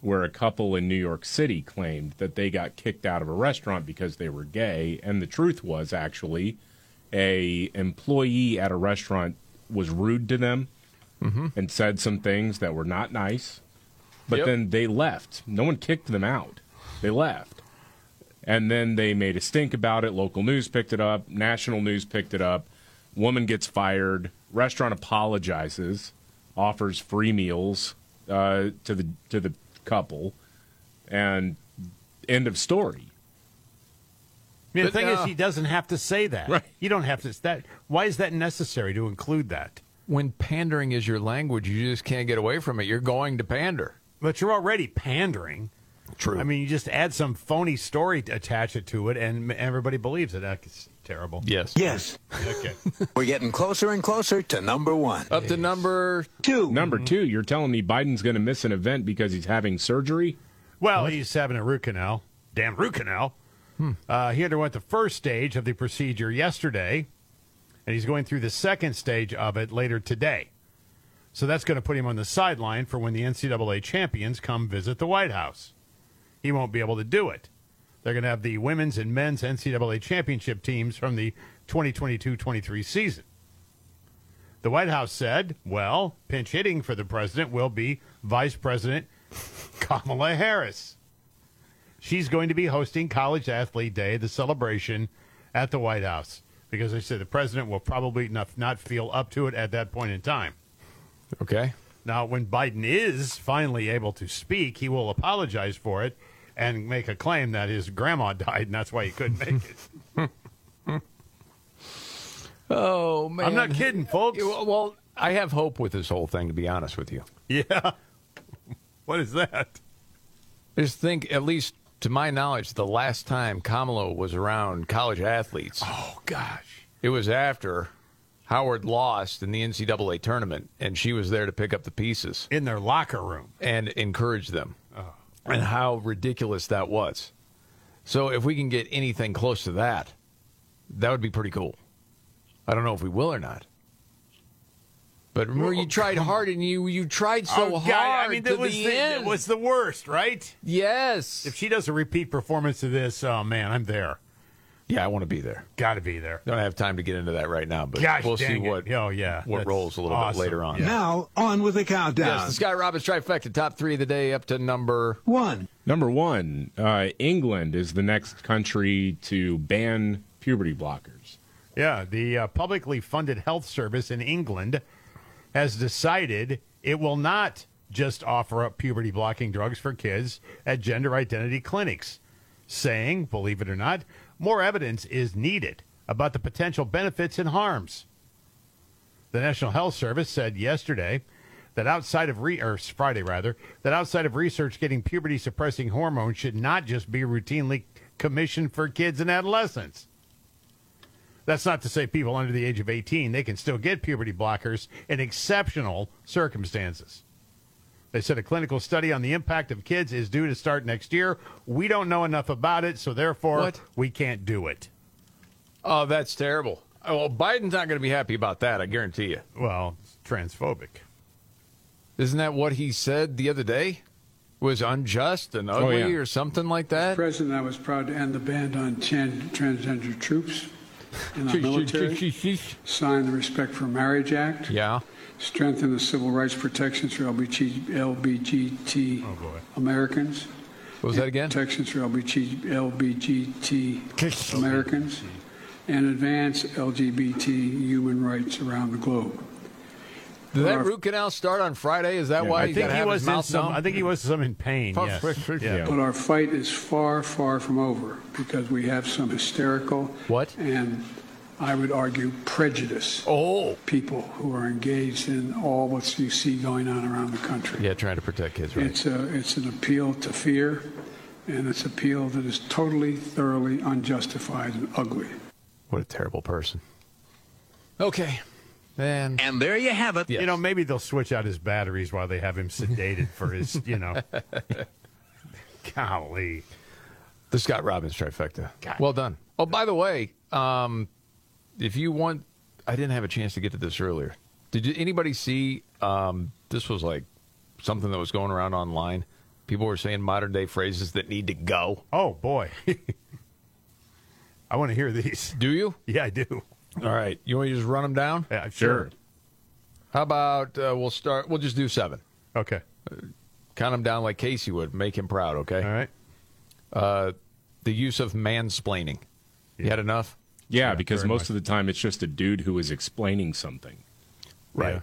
where a couple in New York City claimed that they got kicked out of a restaurant because they were gay and the truth was actually a employee at a restaurant was rude to them mm-hmm. and said some things that were not nice. But Yep. then they left. No one kicked them out. They left. And then they made a stink about it. Local news picked it up. National news picked it up. Woman gets fired. Restaurant apologizes, offers free meals uh, to the to the couple, and end of story. I mean, the But, thing uh, is, he doesn't have to say that. Right. You don't have to. That why is that necessary to include that? When pandering is your language, you just can't get away from it. You're going to pander. But you're already pandering. True. I mean, you just add some phony story, to attach it to it, and everybody believes it. That's terrible. Yes. Yes. Okay. We're getting closer and closer to number one. Up to number two. Number two, you're telling me Biden's going to miss an event because he's having surgery? Well, he's having a root canal. Damn root canal. Uh, he underwent the first stage of the procedure yesterday, and he's going through the second stage of it later today. So that's going to put him on the sideline for when the NCAA champions come visit the White House. He won't be able to do it. They're going to have the women's and men's NCAA championship teams from the 2022 23 season. The White House said, well, pinch hitting for the president will be Vice President Kamala Harris. She's going to be hosting College Athlete Day, the celebration at the White House, because they said the president will probably not, not feel up to it at that point in time. Okay. Now, when Biden is finally able to speak, he will apologize for it and make a claim that his grandma died and that's why he couldn't make it. Oh man. I'm not kidding, folks. Well, I have hope with this whole thing to be honest with you. Yeah. What is that? Just think at least to my knowledge the last time Kamala was around college athletes. Oh gosh. It was after Howard lost in the NCAA tournament and she was there to pick up the pieces In their locker room. and encourage them. And how ridiculous that was. So if we can get anything close to that, that would be pretty cool. I don't know if we will or not. But remember, you tried hard and you you tried so Oh, hard I mean, that was the, the, end. was the worst, right? yes. If she does a repeat performance of this, oh man, I'm there. Yeah, I want to be there. Got to be there. Don't have time to get into that right now, but Gosh we'll see it. what Oh yeah, what That's rolls a little awesome. bit later on. Yeah. Now, on with the countdown. Yes, the Sky Robbins trifecta, top three of the day, up to number. One. Number one, uh, England is the next country to ban puberty blockers. Yeah, the uh, publicly funded health service in England has decided it will not just offer up puberty blocking drugs for kids at gender identity clinics, saying, believe it or not, more evidence is needed about the potential benefits and harms. The National Health Service said yesterday that outside of re- or Friday rather that outside of research getting puberty suppressing hormones should not just be routinely commissioned for kids and adolescents. That's not to say people under the age of 18, they can still get puberty blockers in exceptional circumstances. They said a clinical study on the impact of kids is due to start next year. We don't know enough about it, so therefore What? we can't do it. Oh, that's terrible. Oh, Well, Biden's not going to be happy about that. I guarantee you. Well, it's transphobic. Isn't that what he said the other day? Was unjust and ugly yeah. or something like that? President, I was proud to end the ban on tran- transgender troops in our military, sign the Respect for Marriage Act, Yeah. Strengthen the civil rights protections for LBG, LBGT oh, Americans. What was that again? Protections for LBG, LBGT Americans, and advance LGBT human rights around the globe. Did that root canal start on Friday? Is that why I he's think got to he have was his in mouth some. numb? I think he was some in pain. Fuck, yes. frick, frick, Yeah. But our fight is far, far from over because we have some hysterical what and I would argue prejudice oh people who are engaged in all what you see going on around the country. Yeah, trying to protect kids, right? It's a, it's an appeal to fear, and it's an appeal that is totally, thoroughly unjustified and ugly. What a terrible person. Okay. And, And there you have it. You know, maybe they'll switch out his batteries while they have him sedated for his, you know. Golly. The Scott Robbins trifecta. Well done. Oh, by the way, um, if you want, I didn't have a chance to get to this earlier. Did you, anybody see? Um, this was like something that was going around online. People were saying modern day phrases that need to go. Oh boy, I want to hear these. Do you? Yeah, I do. All right, you want to just run them down? Yeah, sure. How about uh, we'll start? We'll just do seven. Okay. count them down like Casey would. Make him proud. Okay. All right. Uh, the use of mansplaining. You had enough? Yeah, because most of the time it's just a dude who is explaining something. Right.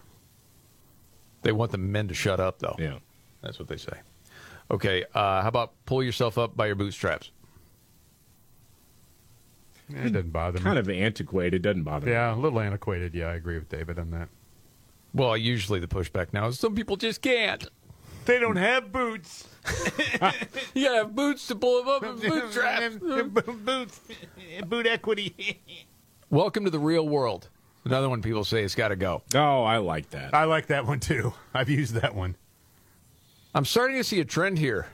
They want the men to shut up, though. Yeah. That's what they say. Okay. Uh, how about pull yourself up by your bootstraps? Yeah, it doesn't bother me. Kind of antiquated, doesn't bother me. Yeah, a little antiquated. Yeah, I agree with David on that. Well, usually the pushback now is some people just can't. They don't have boots. you gotta have boots to pull them up in bootstraps. boots, boot equity. Welcome to the real world. Another one people say it's got to go. Oh, I like that. I like that one too. I've used that one. I'm starting to see a trend here.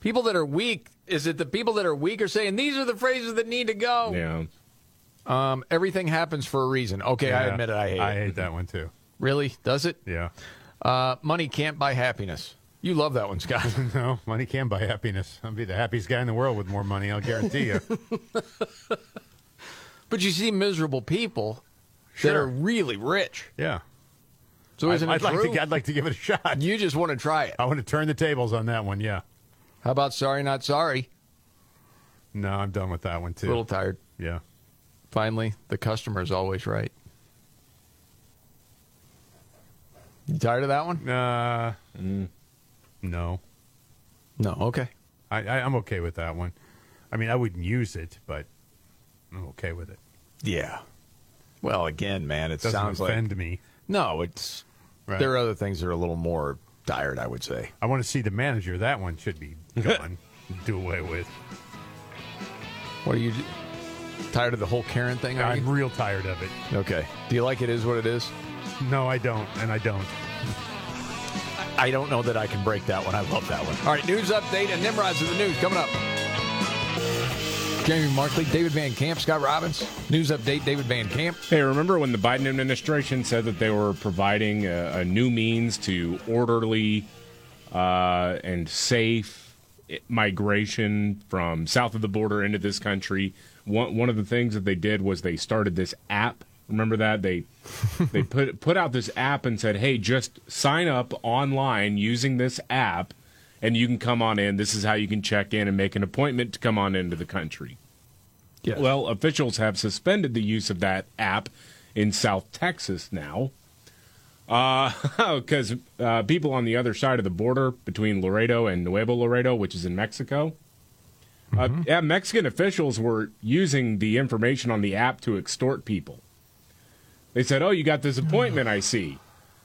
People that are weak, is it the people that are weak are saying these are the phrases that need to go? Yeah. Um, everything happens for a reason. Okay, I Yeah, admit it. I hate I it. hate that one too. Really? Does it? Yeah. Uh, money can't buy happiness. You love that one, Scott. no, money can't buy happiness. I'll be the happiest guy in the world with more money. I'll guarantee you. but you see miserable people that are really rich. Yeah. So I'd, isn't I'd it like true? to. I'd like to give it a shot. You just want to try it. I want to turn the tables on that one. Yeah. How about sorry, not sorry? No, I'm done with that one too. A little tired. Yeah. Finally, the customer is always right. You tired of that one? Uh, no. No. Okay. I, I, I'm okay with that one. I mean, I wouldn't use it, but I'm okay with it. Yeah. Well, again, man, it Doesn't sounds offend like me. no. It's Right. there are other things that are a little more tired. I would say. I want to see the manager. That one should be gone. do away with. What are you tired of the whole Karen thing? Are I'm you? real tired of it. Okay. Do you like it? Is what it is? No, I don't, and I don't. I don't know that I can break that one. I love that one. All right, news update and Nimrods of the news coming up. Jamie Markley, David Van Camp, Scott Robbins. News update, David Van Camp. Hey, remember when the Biden administration said that they were providing a, a new means to orderly uh, and safe migration from south of the border into this country? One, one of the things that they did was they started this app. Remember that they they put put out this app and said, "Hey, just sign up online using this app, and you can come on in. This is how you can check in and make an appointment to come on into the country." Yes. Well, officials have suspended the use of that app in South Texas now. Because uh, people on the other side of the border between Laredo and Nuevo Laredo, which is in Mexico, uh, yeah, Mexican officials were using the information on the app to extort people. They said, Oh, you got this appointment, I see.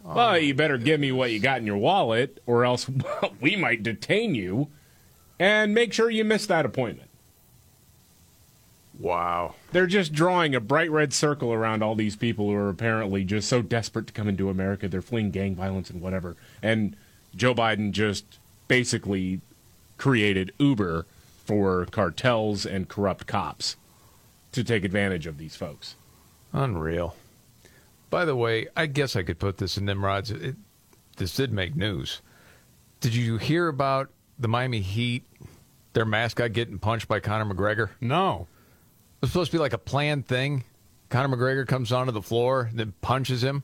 Oh. Well, you better give me what you got in your wallet, or else we might detain you and make sure you miss that appointment. Wow. They're just drawing a bright red circle around all these people who are apparently just so desperate to come into America. They're fleeing gang violence and whatever. And Joe Biden just basically created Uber for cartels and corrupt cops to take advantage of these folks. Unreal. By the way, I guess I could put this in Nimrod's. It, this did make news. Did you hear about the Miami Heat, their mascot getting punched by Conor McGregor? No. It was supposed to be like a planned thing. Conor McGregor comes onto the floor, then punches him.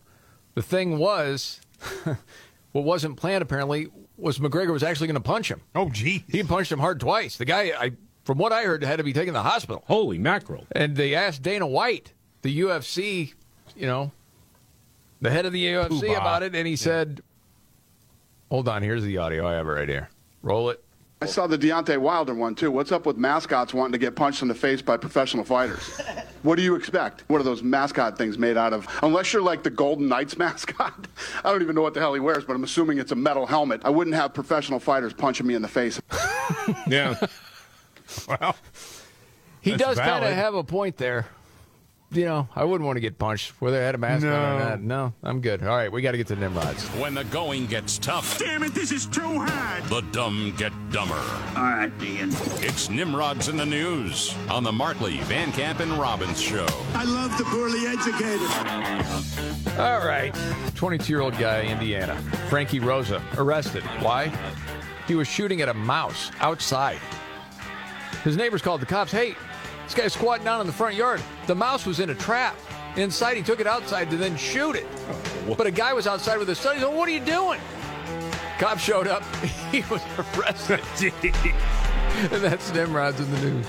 The thing was, what wasn't planned apparently was McGregor was actually going to punch him. Oh, gee. He punched him hard twice. The guy, I, from what I heard, had to be taken to the hospital. Holy mackerel. And they asked Dana White, the UFC, you know, the head of the UFC Poobah. about it, and he said, "Hold on, here's the audio. I have it right here. Roll it." I saw the Deontay Wilder one too. What's up with mascots wanting to get punched in the face by professional fighters? what do you expect? What are those mascot things made out of? Unless you're like the Golden Knights mascot. I don't even know what the hell he wears, but I'm assuming it's a metal helmet. I wouldn't have professional fighters punching me in the face. yeah. well, He does kind of have a point there. You know, I wouldn't want to get punched whether I had a mask on or No. not. No, I'm good. All right, we got to get to Nimrods. When the going gets tough, Damn it, this is too hard. the dumb get dumber. All right, Ian. It's Nimrods in the news on the Markley, Van Camp, and Robbins show. I love the poorly educated. All right, 22 year old guy, Indiana, Frankie Rosa, arrested. Why? He was shooting at a mouse outside. His neighbors called the cops. Hey, this guy's squatting down in the front yard. The mouse was in a trap. Inside, he took it outside to then shoot it. Oh. But a guy was outside with his son. He said, What are you doing? Cops showed up. He was arrested. and that's Nimrod's in the news.